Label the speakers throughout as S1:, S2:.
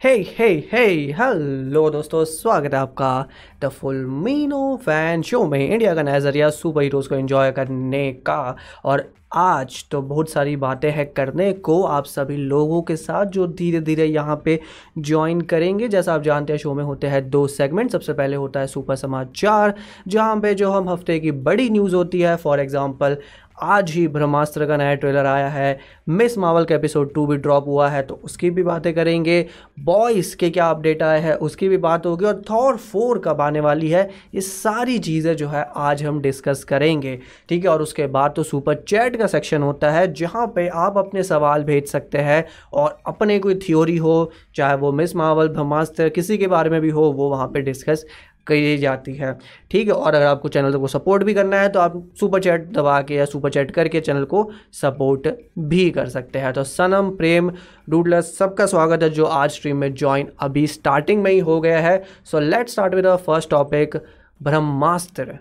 S1: हे हे हे hello दोस्तों, स्वागत है आपका द फुल मीनो फ़ैन शो में। इंडिया का नज़रिया सुपर हीरोज़ को एंजॉय करने का। और आज तो बहुत सारी बातें हैं करने को आप सभी लोगों के साथ जो धीरे धीरे यहाँ पे ज्वाइन करेंगे। जैसा आप जानते हैं शो में होते हैं दो सेगमेंट सबसे पहले होता है सुपर समाचार, जहाँ पे जो हम हफ़्ते की बड़ी न्यूज़ होती है। फॉर एग्जांपल आज ही ब्रह्मास्त्र का नया ट्रेलर आया है। मिस मावल का एपिसोड टू भी ड्रॉप हुआ है तो उसकी भी बातें करेंगे। बॉयज़ के क्या अपडेट आए हैं, उसकी भी बात होगी और थॉर फोर कब आने वाली है, ये सारी चीज़ें जो है आज हम डिस्कस करेंगे। ठीक है, और उसके बाद तो सुपर चैट का सेक्शन होता है, जहाँ पे आप अपने सवाल भेज सकते हैं और अपने कोई थ्योरी हो, चाहे वो मिस मावल, ब्रह्मास्त्र, किसी के बारे में भी हो, वो वहाँ पर डिस्कस करी जाती है। ठीक है, और अगर आपको चैनल को सपोर्ट भी करना है तो आप सुपर चैट दबा के या सुपर चैट करके चैनल को सपोर्ट भी कर सकते हैं। तो सनम, प्रेम, डूडलस, सबका स्वागत है जो आज स्ट्रीम में ज्वाइन अभी स्टार्टिंग में ही हो गया है। So let start with first topic Brahmastra.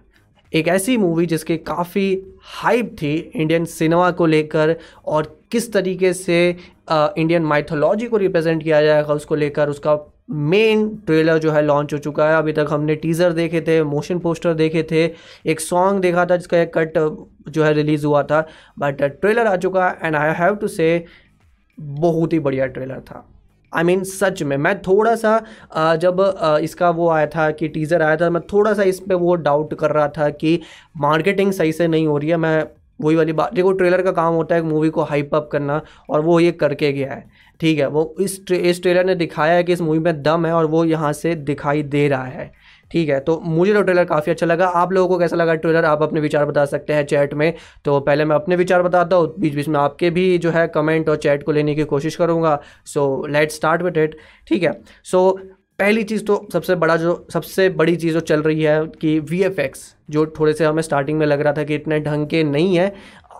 S1: एक ऐसी मूवी जिसकी काफ़ी हाइप थी इंडियन सिनेमा को लेकर और किस तरीके से इंडियन माइथोलॉजी को रिप्रेजेंट किया जाएगा उसको लेकर, उसका मेन ट्रेलर जो है लॉन्च हो चुका है। अभी तक हमने टीज़र देखे थे मोशन पोस्टर देखे थे एक सॉन्ग देखा था जिसका एक कट जो है रिलीज़ हुआ था। बट ट्रेलर आ चुका है एंड आई हैव टू से बहुत ही बढ़िया ट्रेलर था। आई I मीन mean, सच में मैं थोड़ा सा जब इसका वो आया था कि टीज़र आया था मैं थोड़ा सा इस पर वो डाउट कर रहा था कि मार्केटिंग सही से नहीं हो रही है। मैं वही वाली बात देखो ट्रेलर का काम होता है मूवी को हाइप अप करना और वो ये करके गया है ठीक है? वो इस ट्रे, इस ट्रेलर ने दिखाया है कि इस मूवी में दम है और वो यहाँ से दिखाई दे रहा है ठीक है? तो मुझे तो ट्रेलर काफ़ी अच्छा लगा। आप लोगों को कैसा लगा ट्रेलर आप अपने विचार बता सकते हैं चैट में। तो पहले मैं अपने विचार बताता हूँ बीच बीच में आपके भी जो है कमेंट और चैट को लेने की कोशिश करूँगा। So let start with it ठीक है? सो पहली चीज़ तो सबसे बड़ा जो, सबसे बड़ी चीज़ जो चल रही है कि वी एफ़ एक्स जो थोड़े से हमें स्टार्टिंग में लग रहा था कि इतने ढंग के नहीं है,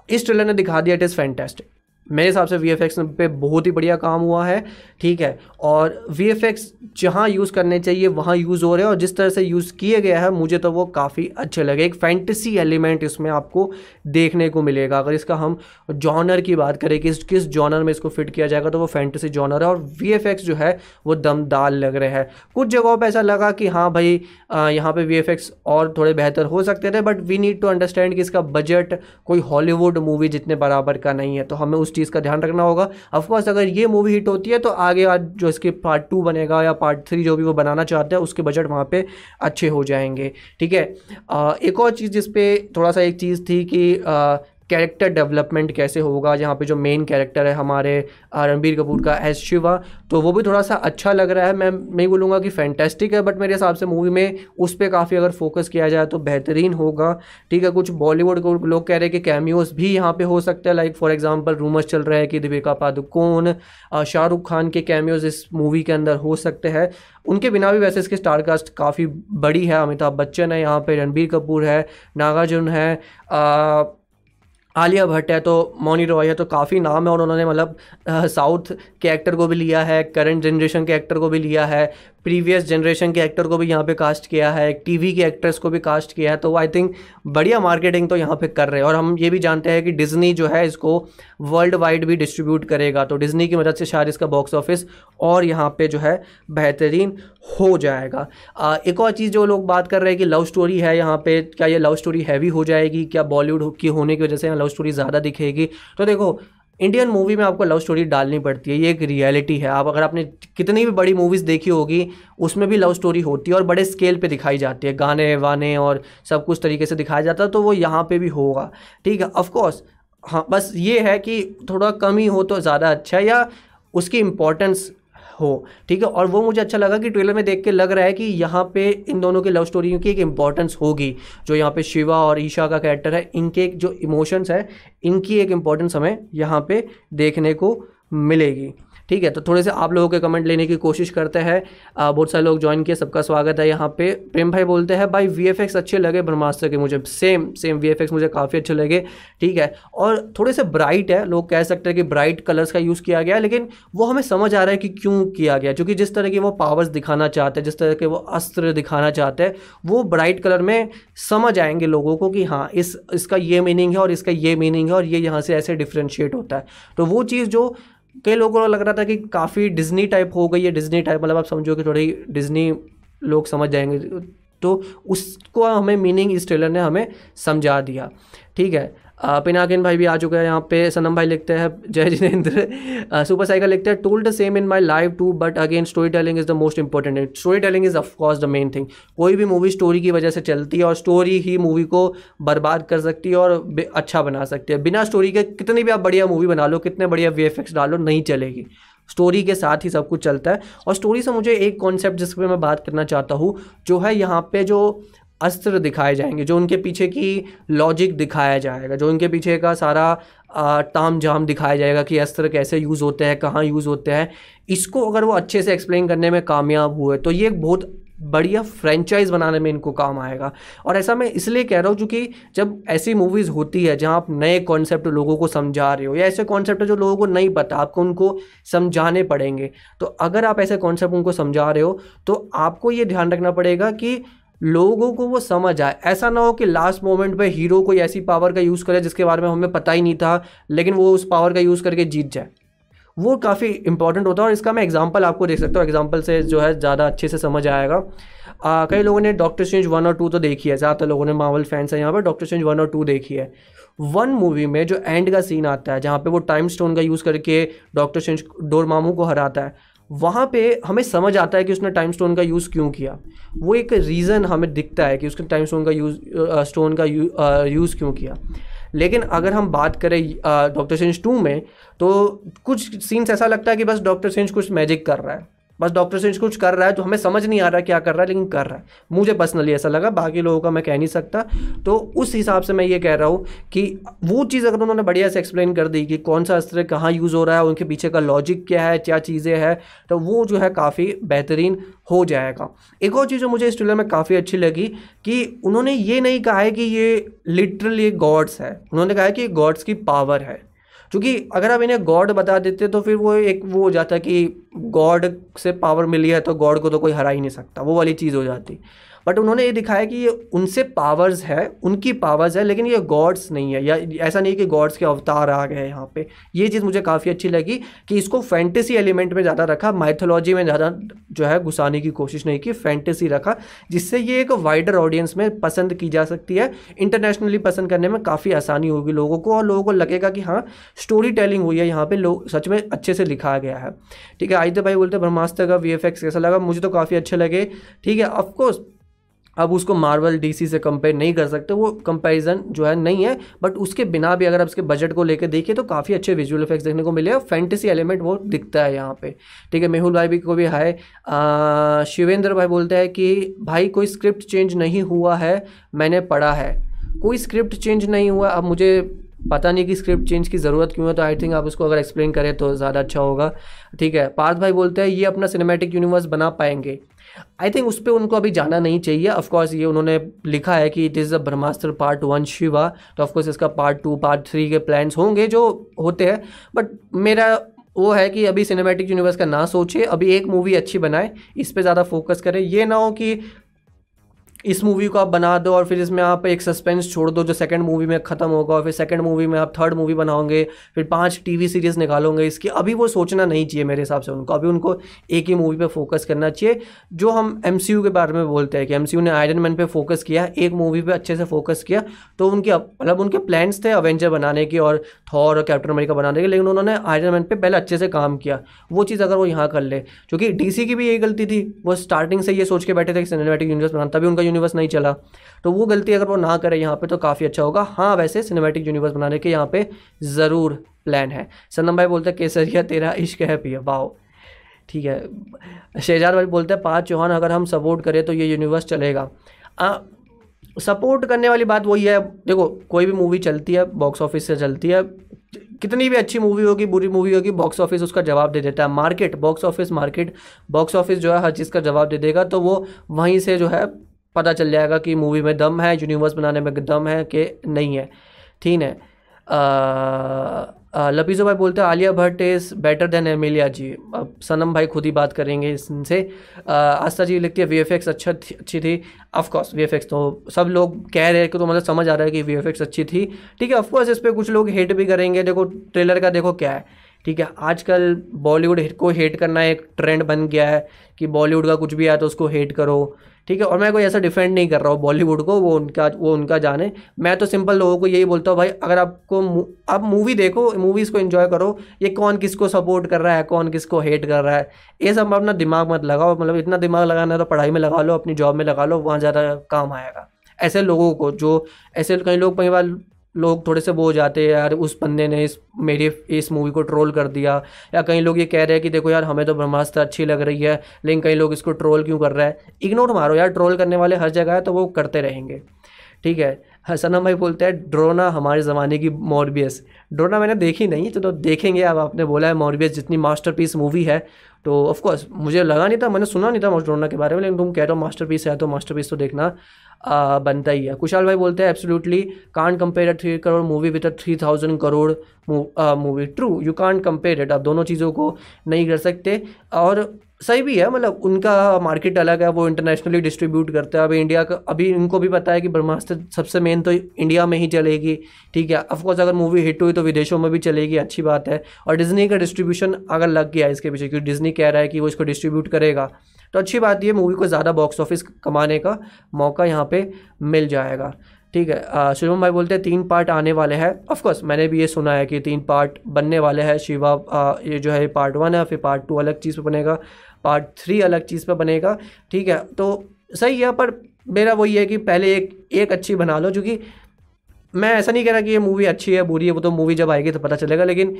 S1: इस ट्रेलर ने दिखा दिया इट इज़ फैंटेस्टिक मेरे हिसाब से वी एफ़ पे बहुत ही बढ़िया काम हुआ है, ठीक है। और वी एफ़ जहाँ यूज़ करने चाहिए, वहाँ यूज़ हो रहे हैं और जिस तरह से यूज़ किए गया है, मुझे तो वो काफ़ी अच्छे लगे। एक फैंटेसी एलिमेंट इसमें आपको देखने को मिलेगा। अगर इसका हम जॉनर की बात करें कि किस जॉनर में इसको फिट किया जाएगा तो वो फैंटेसी जॉनर है और वीएफएक्स जो है, वो दमदार लग रहे हैं। कुछ जगहों पर ऐसा लगा कि हाँ भाई यहाँ पर वी और थोड़े बेहतर हो सकते थे but we need to understand कि इसका बजट कोई हॉलीवुड मूवी जितने बराबर का नहीं है तो हमें उस चीज़ का ध्यान रखना होगा। अफकोर्स अगर ये मूवी हिट होती है तो आगे आज जो इसके पार्ट टू बनेगा या पार्ट थ्री जो भी वो बनाना चाहते हैं, उसके बजट वहाँ पर अच्छे हो जाएँगे। ठीक है? एक और चीज़ जिसपे थोड़ा सा एक चीज़ थी कि कैरेक्टर डेवलपमेंट कैसे होगा, जहाँ पे जो मेन कैरेक्टर है हमारे रणबीर कपूर का एस शिवा तो वो भी थोड़ा सा अच्छा लग रहा है। मैं नहीं बोलूँगा कि फैंटेस्टिक है बट मेरे हिसाब से मूवी में उस पर काफ़ी अगर फोकस किया जाए तो बेहतरीन होगा। ठीक है, कुछ बॉलीवुड को लोग कह रहे हैं कि कैमियोज भी यहाँ पे हो सकते हैं। लाइक फॉर एग्ज़ाम्पल रूमर्स चल रहे है कि दीपिका पादुकोण शाहरुख खान के कैमियोज इस मूवी के अंदर हो सकते हैं। उनके बिना भी वैसे इसकी स्टारकास्ट काफ़ी बड़ी है। अमिताभ बच्चन है यहाँ पे, रणबीर कपूर है, नागार्जुन है आलिया भट्ट है तो मोनी रॉय है तो काफ़ी नाम है और उन्होंने मतलब साउथ के एक्टर को भी लिया है करंट जनरेशन के एक्टर को भी लिया है प्रीवियस जनरेशन के एक्टर को भी यहाँ पे कास्ट किया है टीवी के एक्ट्रेस को भी कास्ट किया है तो आई थिंक बढ़िया मार्केटिंग तो यहाँ पे कर रहे हैं। और हम ये भी जानते हैं कि डिज्नी जो है इसको वर्ल्ड वाइड भी डिस्ट्रीब्यूट करेगा तो डिज्नी की मदद से शायद इसका बॉक्स ऑफ़िस और यहाँ पे जो है बेहतरीन हो जाएगा। आ, एक और चीज़ जो लोग बात कर रहे हैं कि लव स्टोरी है यहाँ पे क्या ये लव स्टोरी हैवी हो जाएगी क्या बॉलीवुड की होने की वजह से यहाँ लव स्टोरी ज़्यादा दिखेगी? तो देखो इंडियन मूवी में आपको लव स्टोरी डालनी पड़ती है, ये एक रियलिटी है। आप अगर आपने कितनी भी बड़ी मूवीज़ देखी होगी, उसमें भी लव स्टोरी होती है और बड़े स्केल पे दिखाई जाती है। गाने वाने और सब कुछ तरीके से दिखाया जाता है तो वो यहाँ पे भी होगा। ठीक है ऑफकोर्स हाँ बस ये है कि थोड़ा कम ही हो तो ज़्यादा अच्छा है या उसकी इम्पोर्टेंस हो, ठीक है? और वो मुझे अच्छा लगा कि ट्रेलर में देख के लग रहा है कि यहाँ पे इन दोनों की लव स्टोरी की एक इंपॉर्टेंस होगी, जो यहाँ पे शिवा और ईशा का कैरेक्टर है, इनके जो इमोशंस है, इनकी एक इम्पॉर्टेंस हमें यहाँ पे देखने को मिलेगी। ठीक है तो थोड़े से आप लोगों के कमेंट लेने की कोशिश करते हैं। बहुत सारे लोग ज्वाइन किए, सबका स्वागत है यहाँ पे। प्रेम भाई बोलते हैं, भाई वीएफएक्स अच्छे लगे ब्रह्मास्त्र के मुझे। सेम सेम वीएफएक्स मुझे काफ़ी अच्छे लगे, ठीक है। और थोड़े से ब्राइट है, लोग कह सकते हैं कि ब्राइट कलर्स का यूज़ किया गया, लेकिन वो हमें समझ आ रहा है कि क्यों किया गया, क्योंकि जिस तरह के वो पावर्स दिखाना चाहते हैं, जिस तरह के वो अस्त्र दिखाना चाहते हैं, वो ब्राइट कलर में समझ आएँगे लोगों को कि हाँ इस, इसका ये मीनिंग है और इसका ये मीनिंग है और ये यहाँ से ऐसे डिफ्रेंशिएट होता है। तो वो चीज़ जो कई लोगों को लग रहा था कि काफ़ी डिज्नी टाइप हो गई है डिज्नी टाइप मतलब आप समझो कि थोड़ी डिज्नी लोग समझ जाएँगे। तो उसको हमें मीनिंग इस ट्रेलर ने हमें समझा दिया। ठीक है? पिनाकिन भाई भी आ चुके हैं यहाँ पे। सनम भाई लिखते हैं, जय जिनेन्द्र सुपर साइकिल लिखते हैं told same in my life too but again story telling is the most important story telling is of course the main thing कोई भी मूवी स्टोरी की वजह से चलती है और स्टोरी ही मूवी को बर्बाद कर सकती है और अच्छा बना सकती है। बिना स्टोरी के कितनी भी आप बढ़िया मूवी बना लो, कितने बढ़िया वी डालो, नहीं चलेगी। स्टोरी के साथ ही सब कुछ चलता है। और स्टोरी से मुझे एक कॉन्सेप्ट जिस पर मैं बात करना चाहता हूँ, जो है यहाँ पे जो अस्त्र दिखाए जाएँगे, जो उनके पीछे की लॉजिक दिखाया जाएगा, जो उनके पीछे का सारा ताम झाम दिखाया जाएगा कि अस्त्र कैसे यूज़ होते हैं, कहाँ यूज़ होते हैं। इसको अगर वो अच्छे से एक्सप्लेन करने में कामयाब हुए तो ये एक बहुत बढ़िया फ्रेंचाइज बनाने में इनको काम आएगा। और ऐसा मैं इसलिए कह रहा हूँ क्योंकि जब ऐसी मूवीज़ होती है, जहाँ आप नए कॉन्सेप्ट लोगों को समझा रहे हो, या ऐसे कॉन्सेप्ट जो लोगों को नहीं पता, आपको उनको समझाने पड़ेंगे। तो अगर आप ऐसे कॉन्सेप्ट उनको समझा रहे हो तो आपको ये ध्यान रखना पड़ेगा कि लोगों को वो समझ आए। ऐसा ना हो कि लास्ट मोमेंट पे हीरो कोई ऐसी पावर का यूज़ करे जिसके बारे में हमें पता ही नहीं था लेकिन वो उस पावर का यूज़ करके जीत जाए। वो काफ़ी इंपॉर्टेंट होता है और इसका मैं एग्जांपल आपको देख सकता हूँ। एग्जांपल से जो है ज़्यादा अच्छे से समझ आएगा। आ, कई लोगों ने डॉक्टर स्ट्रेंज वन और टू तो देखी है ज़्यादातर लोगों ने मावल फैंस है यहाँ पर। डॉक्टर स्ट्रेंज वन और टू देखी है। वन मूवी में जो एंड का सीन आता है जहाँ पे वो टाइम स्टोन का यूज़ करके डॉक्टर स्ट्रेंज डोर मामू को हराता है वहाँ पे हमें समझ आता है कि उसने टाइम स्टोन का यूज़ क्यों किया। वो एक रीज़न हमें दिखता है कि उसने टाइम स्टोन का यूज़ स्टोन का यूज़ क्यों किया। लेकिन अगर हम बात करें डॉक्टर सेंज टू में तो कुछ सीन्स ऐसा लगता है कि बस डॉक्टर सेंज कुछ मैजिक कर रहा है। बस डॉक्टर सेंज कुछ कर रहा है तो हमें समझ नहीं आ रहा क्या कर रहा है, लेकिन कर रहा है। मुझे पर्सनली ऐसा लगा, बाकी लोगों का मैं कह नहीं सकता। तो उस हिसाब से मैं ये कह रहा हूँ कि वो चीज़ अगर उन्होंने बढ़िया से एक्सप्लेन कर दी कि कौन सा अस्त्र कहाँ यूज़ हो रहा है, उनके पीछे का लॉजिक क्या है, क्या चीज़ें हैं तो वो जो है काफ़ी बेहतरीन हो जाएगा। एक और चीज़ जो मुझे इस ट्रेलर में काफ़ी अच्छी लगी कि उन्होंने ये नहीं कहा है कि ये लिटरली गॉड्स है। उन्होंने कहा है कि गॉड्स की पावर है। क्योंकि अगर आप इन्हें गॉड बता देते तो फिर वो एक वो हो जाता कि गॉड से पावर मिली है तो गॉड को तो कोई हरा ही नहीं सकता। वो वाली चीज़ हो जाती। बट उन्होंने ये दिखाया कि ये उनसे पावर्स है, उनकी पावर्स है, लेकिन ये गॉड्स नहीं है। या ऐसा नहीं कि गॉड्स के अवतार आ गए यहाँ पे। ये चीज़ मुझे काफ़ी अच्छी लगी कि इसको फैंटेसी एलिमेंट में ज़्यादा रखा माइथोलॉजी में ज़्यादा जो है घुसाने की कोशिश नहीं की फैंटेसी रखा, जिससे ये एक वाइडर ऑडियंस में पसंद की जा सकती है। इंटरनेशनली पसंद करने में काफ़ी आसानी होगी लोगों को और लोगों को लगेगा कि हाँ स्टोरी टेलिंग हुई है यहाँ पे लोग सच में अच्छे से लिखा गया है। ठीक है, आदित्य भाई बोलते ब्रह्मास्त्र का वी कैसा लगा? मुझे तो काफ़ी अच्छे लगे। ठीक है ऑफकोर्स अब उसको मार्वल डीसी से कंपेयर नहीं कर सकते, वो कंपैरिजन जो है नहीं है बट उसके बिना भी अगर आप उसके बजट को लेकर देखिए तो काफ़ी अच्छे विजुअल इफेक्ट्स देखने को मिले और फैंटेसी एलिमेंट वो दिखता है यहाँ पे। ठीक है, मेहुल भाई भी को भी हाय शिवेंद्र भाई बोलते हैं कि, भाई, कोई स्क्रिप्ट चेंज नहीं हुआ है, मैंने पढ़ा है। कोई स्क्रिप्ट चेंज नहीं हुआ, अब मुझे पता नहीं कि स्क्रिप्ट चेंज की ज़रूरत क्यों है तो आई थिंक आप उसको अगर एक्सप्लेन करें तो ज़्यादा अच्छा होगा। ठीक है, पार्थ भाई बोलते हैं, ये अपना सिनेमैटिक यूनिवर्स बना पाएँगे। आई थिंक उस पर उनको अभी जाना नहीं चाहिए। ऑफकोर्स ये उन्होंने लिखा है कि it is a Brahmastra part one Shiva तो ऑफकोर्स इसका पार्ट टू पार्ट थ्री के प्लान्स होंगे जो होते हैं। बट मेरा वो है कि अभी सिनेमैटिक यूनिवर्स का ना सोचे, अभी एक मूवी अच्छी बनाए, इस पर ज़्यादा फोकस करें। ये ना हो कि इस मूवी को आप बना दो और फिर इसमें आप एक सस्पेंस छोड़ दो जो सेकंड मूवी में ख़त्म होगा और फिर सेकंड मूवी में आप थर्ड मूवी बनाओगे, फिर पाँच टीवी सीरीज़ निकालोगे, इसकी अभी वो सोचना नहीं चाहिए मेरे हिसाब से उनको। अभी उनको एक ही मूवी पे फोकस करना चाहिए, जो हम एमसीयू के बारे में बोलते हैं कि एमसीयू ने आयरन मैन पर फोकस किया, एक मूवी पर अच्छे से फोकस किया तो उनके मतलब उनके प्लान्स थे अवेंजर बनाने के और थॉर और कैप्टन अमेरिका बनाने के, लेकिन उन्होंने आयरन मैन पर पहले अच्छे से काम किया। वो चीज़ अगर वो यहाँ कर ले, क्योंकि डीसी की भी यही गलती थी, वो स्टार्टिंग से ये सोच के बैठे थे कि सिनेमेटिक यूनिवर्स बनाना, तभी उनका यूनिवर्स नहीं चला। तो वो गलती अगर वो ना करे यहाँ पे तो काफ़ी अच्छा होगा। हाँ वैसे सिनेमैटिक यूनिवर्स बनाने के यहाँ पे ज़रूर प्लान है। सनम भाई बोलते हैं केसरिया तेरा इश्क है पिया। वाओ। ठीक है। शहजाद भाई बोलते हैं पाँच चौहान अगर हम सपोर्ट करें तो ये यूनिवर्स चलेगा। आ, सपोर्ट करने वाली बात वही है। देखो कोई भी मूवी चलती है बॉक्स ऑफ़िस से चलती है कितनी भी अच्छी मूवी होगी बुरी मूवी होगी बॉक्स ऑफ़िस उसका जवाब दे देता है। Market box office market box office जो है हर चीज़ का जवाब दे देगा। तो वो वहीं से जो है पता चल जाएगा कि मूवी में दम है यूनिवर्स बनाने में दम है कि नहीं है। ठीक है? लपीजो भाई बोलते हैं, Alia Bhatt is better than Emilia ji. अब सनम भाई खुद ही बात करेंगे इनसे। आस्था जी लिखती है वी एफ़ एक्स अच्छा थी, अच्छी थी। ऑफकोर्स वी एफ़ एक्स तो सब लोग कह रहे हैं कि तो मतलब समझ आ रहा है कि वी एफ़ एक्स अच्छी थी। ठीक है ऑफकोर्स इस पर कुछ लोग हेट भी करेंगे। देखो ट्रेलर का देखो क्या है। ठीक है, आजकल बॉलीवुड को हेट करना एक ट्रेंड बन गया है कि बॉलीवुड का कुछ भी आया तो उसको हेट करो। ठीक है, और मैं कोई ऐसा डिफेंड नहीं कर रहा हूँ बॉलीवुड को, वो उनका वो उनका जाने। मैं तो सिंपल लोगों को यही बोलता हूँ, भाई, अगर आपको आप मूवी देखो मूवीज़ को इन्जॉय करो, ये कौन किसको सपोर्ट कर रहा है, कौन किसको हेट कर रहा है? ये सब अपना दिमाग मत लगाओ मतलब इतना दिमाग लगाना है तो पढ़ाई में लगा लो, अपनी जॉब में लगा लो, वहाँ ज़्यादा काम आएगा। ऐसे लोगों को जो, ऐसे कई लोग, कई बार लोग थोड़े से वो हो जाते हैं यार उस बंदे ने इस मेरी इस मूवी को ट्रोल कर दिया। या कई लोग ये कह रहे हैं कि देखो यार हमें तो ब्रह्मास्त्र अच्छी लग रही है लेकिन कई लोग इसको ट्रोल क्यों कर रहे हैं? इग्नोर मारो यार ट्रोल करने वाले हर जगह है तो वो करते रहेंगे। ठीक है? हसना भाई बोलते हैं ड्रोना हमारे ज़माने की मॉर्बियस ड्रोना मैंने देखी नहीं तो, तो देखेंगे अब आपने बोला है मॉर्बियस जितनी मास्टरपीस मूवी है तो ऑफकोर्स मुझे लगा नहीं था मैंने सुना नहीं था ड्रोना के बारे में लेकिन तुम कह रहे हो मास्टर पीस है तो मास्टर पीस तो देखना आ, बनता ही है। कुशाल भाई बोलते हैं absolutely can't compare three crore movie with three thousand crore movie true you can't compare it आप दोनों चीज़ों को नहीं कर सकते। और सही भी है मतलब उनका मार्केट अलग है वो इंटरनेशनली डिस्ट्रीब्यूट करते हैं। अभी इंडिया का अभी इनको भी पता है कि ब्रह्मास्त्र सबसे मेन तो इंडिया में ही चलेगी ठीक है? अफकोर्स अगर मूवी हिट हुई तो विदेशों में भी चलेगी अच्छी बात है। और डिज्नी का डिस्ट्रीब्यूशन अगर लग गया इसके पीछे क्योंकि डिज्नी कह रहा है कि वो इसको डिस्ट्रीब्यूट करेगा तो अच्छी बात ये मूवी को ज़्यादा बॉक्स ऑफ़िस कमाने का मौका यहाँ पर मिल जाएगा ठीक है? शुभम भाई बोलते हैं तीन पार्ट आने वाले हैं। ऑफकोर्स मैंने भी ये सुना है कि तीन पार्ट बनने वाले हैं। शिवा आ, ये जो है पार्ट वन है फिर पार्ट टू अलग चीज़ पर बनेगा। पार्ट थ्री अलग चीज़ पर बनेगा, ठीक है? तो सही है पर मेरा वही है कि पहले एक एक अच्छी बना लो, क्योंकि मैं ऐसा नहीं कह रहा कि ये मूवी अच्छी है, बुरी है, वो तो मूवी जब आएगी तो पता चलेगा, लेकिन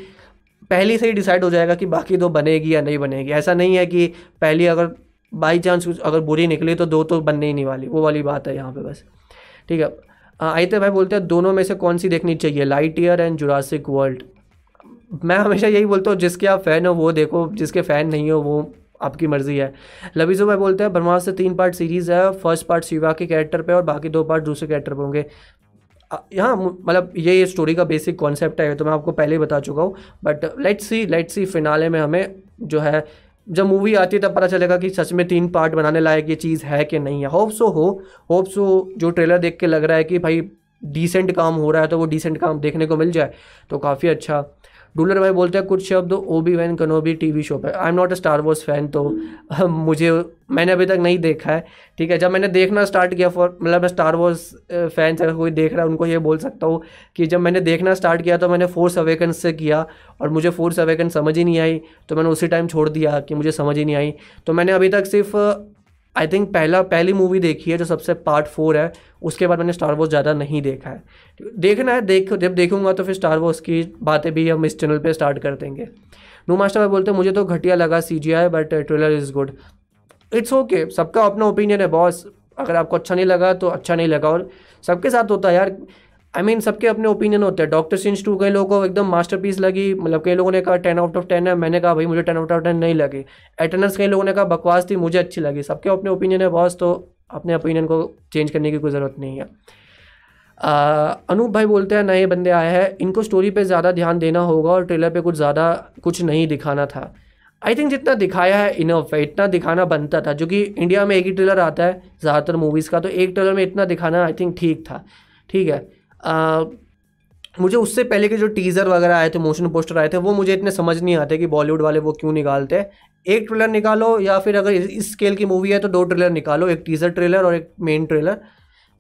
S1: पहले से ही डिसाइड हो जाएगा कि बाकी दो बनेगी या नहीं बनेगी। ऐसा नहीं है कि पहली अगर बाई चांस अगर बुरी निकली तो दो तो बनने ही नहीं वाली, वो वाली बात है यहाँ पे बस, ठीक है? आयते भाई बोलते हैं, दोनों में से कौन सी देखनी चाहिए Lightyear and Jurassic World मैं हमेशा यही बोलता हूँ, जिसके आप फ़ैन हो वो देखो, जिसके फ़ैन नहीं हो वो आपकी मर्ज़ी है। लबीजो भाई बोलते हैं ब्रह्मास से तीन पार्ट सीरीज़ है फ़र्स्ट पार्ट शिवा के कैरेक्टर पे और बाकी दो पार्ट दूसरे कैरेक्टर पे होंगे। यहाँ मतलब ये ये स्टोरी का बेसिक कॉन्सेप्ट है तो मैं आपको पहले ही बता चुका हूँ but let's see let's see finale में हमें जो है, जब मूवी आती है तब पता चलेगा कि सच में तीन पार्ट बनाने लायक ये चीज़ है कि नहीं है। होप सो हो होप सो जो ट्रेलर देख के लग रहा है कि भाई डिसेंट काम हो रहा है तो वो डिसेंट काम देखने को मिल जाए तो काफ़ी अच्छा। डूलर भाई बोलते हैं, कुछ शब्द Obi Wan Kenobi TV show पर I am not a Star Wars fan तो मुझे, मैंने अभी तक नहीं देखा है। ठीक है, जब मैंने देखना स्टार्ट किया फॉर मतलब मैं स्टार वॉर्स फ़ैन अगर कोई देख रहा है, उनको ये बोल सकता हूँ कि जब मैंने देखना स्टार्ट किया तो मैंने फोर्स अवेकन से किया और मुझे फोर्स अवेकन समझ ही नहीं आई तो मैंने उसी टाइम छोड़ दिया कि मुझे समझ ही नहीं आई। तो मैंने अभी तक सिर्फ़ आई थिंक पहला, पहली मूवी देखी है जो सबसे पार्ट फोर है, उसके बाद मैंने स्टार वॉर्स ज़्यादा नहीं देखा है। देखना है, देख, जब देखूँगा तो फिर स्टार वॉर्स की बातें भी हम इस चैनल पे स्टार्ट कर देंगे। नो मास्टर भाई बोलते हैं, मुझे तो घटिया लगा C G I but trailer is good it's okay सबका अपना ओपिनियन है बॉस अगर आपको अच्छा नहीं लगा तो अच्छा नहीं लगा, और सबके साथ होता है यार। आई मीन सबके अपने ओपिनियन होते हैं। डॉक्टर सिंस टू कई लोगों को एकदम मास्टरपीस लगी। मतलब कई लोगों ने कहा टेन आउट ऑफ़ टेन है। मैंने कहा, भाई, मुझे टेन आउट ऑफ़ टेन नहीं लगी। एटर्नल्स कई लोगों ने कहा, बकवास थी, मुझे अच्छी लगी। सबके अपने ओपिनियन है बॉस तो अपने ओपिनियन को चेंज करने की कोई ज़रूरत नहीं है। अनूप भाई बोलते हैं, नए बंदे आए हैं। इनको स्टोरी पे ज़्यादा ध्यान देना होगा और ट्रेलर पे कुछ ज़्यादा कुछ नहीं दिखाना था। आई थिंक जितना दिखाया है इनफ है। इतना दिखाना बनता था, जो कि इंडिया में एक ही ट्रेलर आता है, ज़्यादातर मूवीज़ का। तो एक ट्रेलर में इतना दिखाना आई थिंक ठीक था। ठीक है। आ, मुझे उससे पहले के जो टीज़र वगैरह आए थे मोशन पोस्टर आए थे वो मुझे इतने समझ नहीं आते कि बॉलीवुड वाले वो क्यों निकालते एक ट्रेलर निकालो या फिर अगर इस स्केल की मूवी है तो दो ट्रेलर निकालो एक टीज़र ट्रेलर और एक मेन ट्रेलर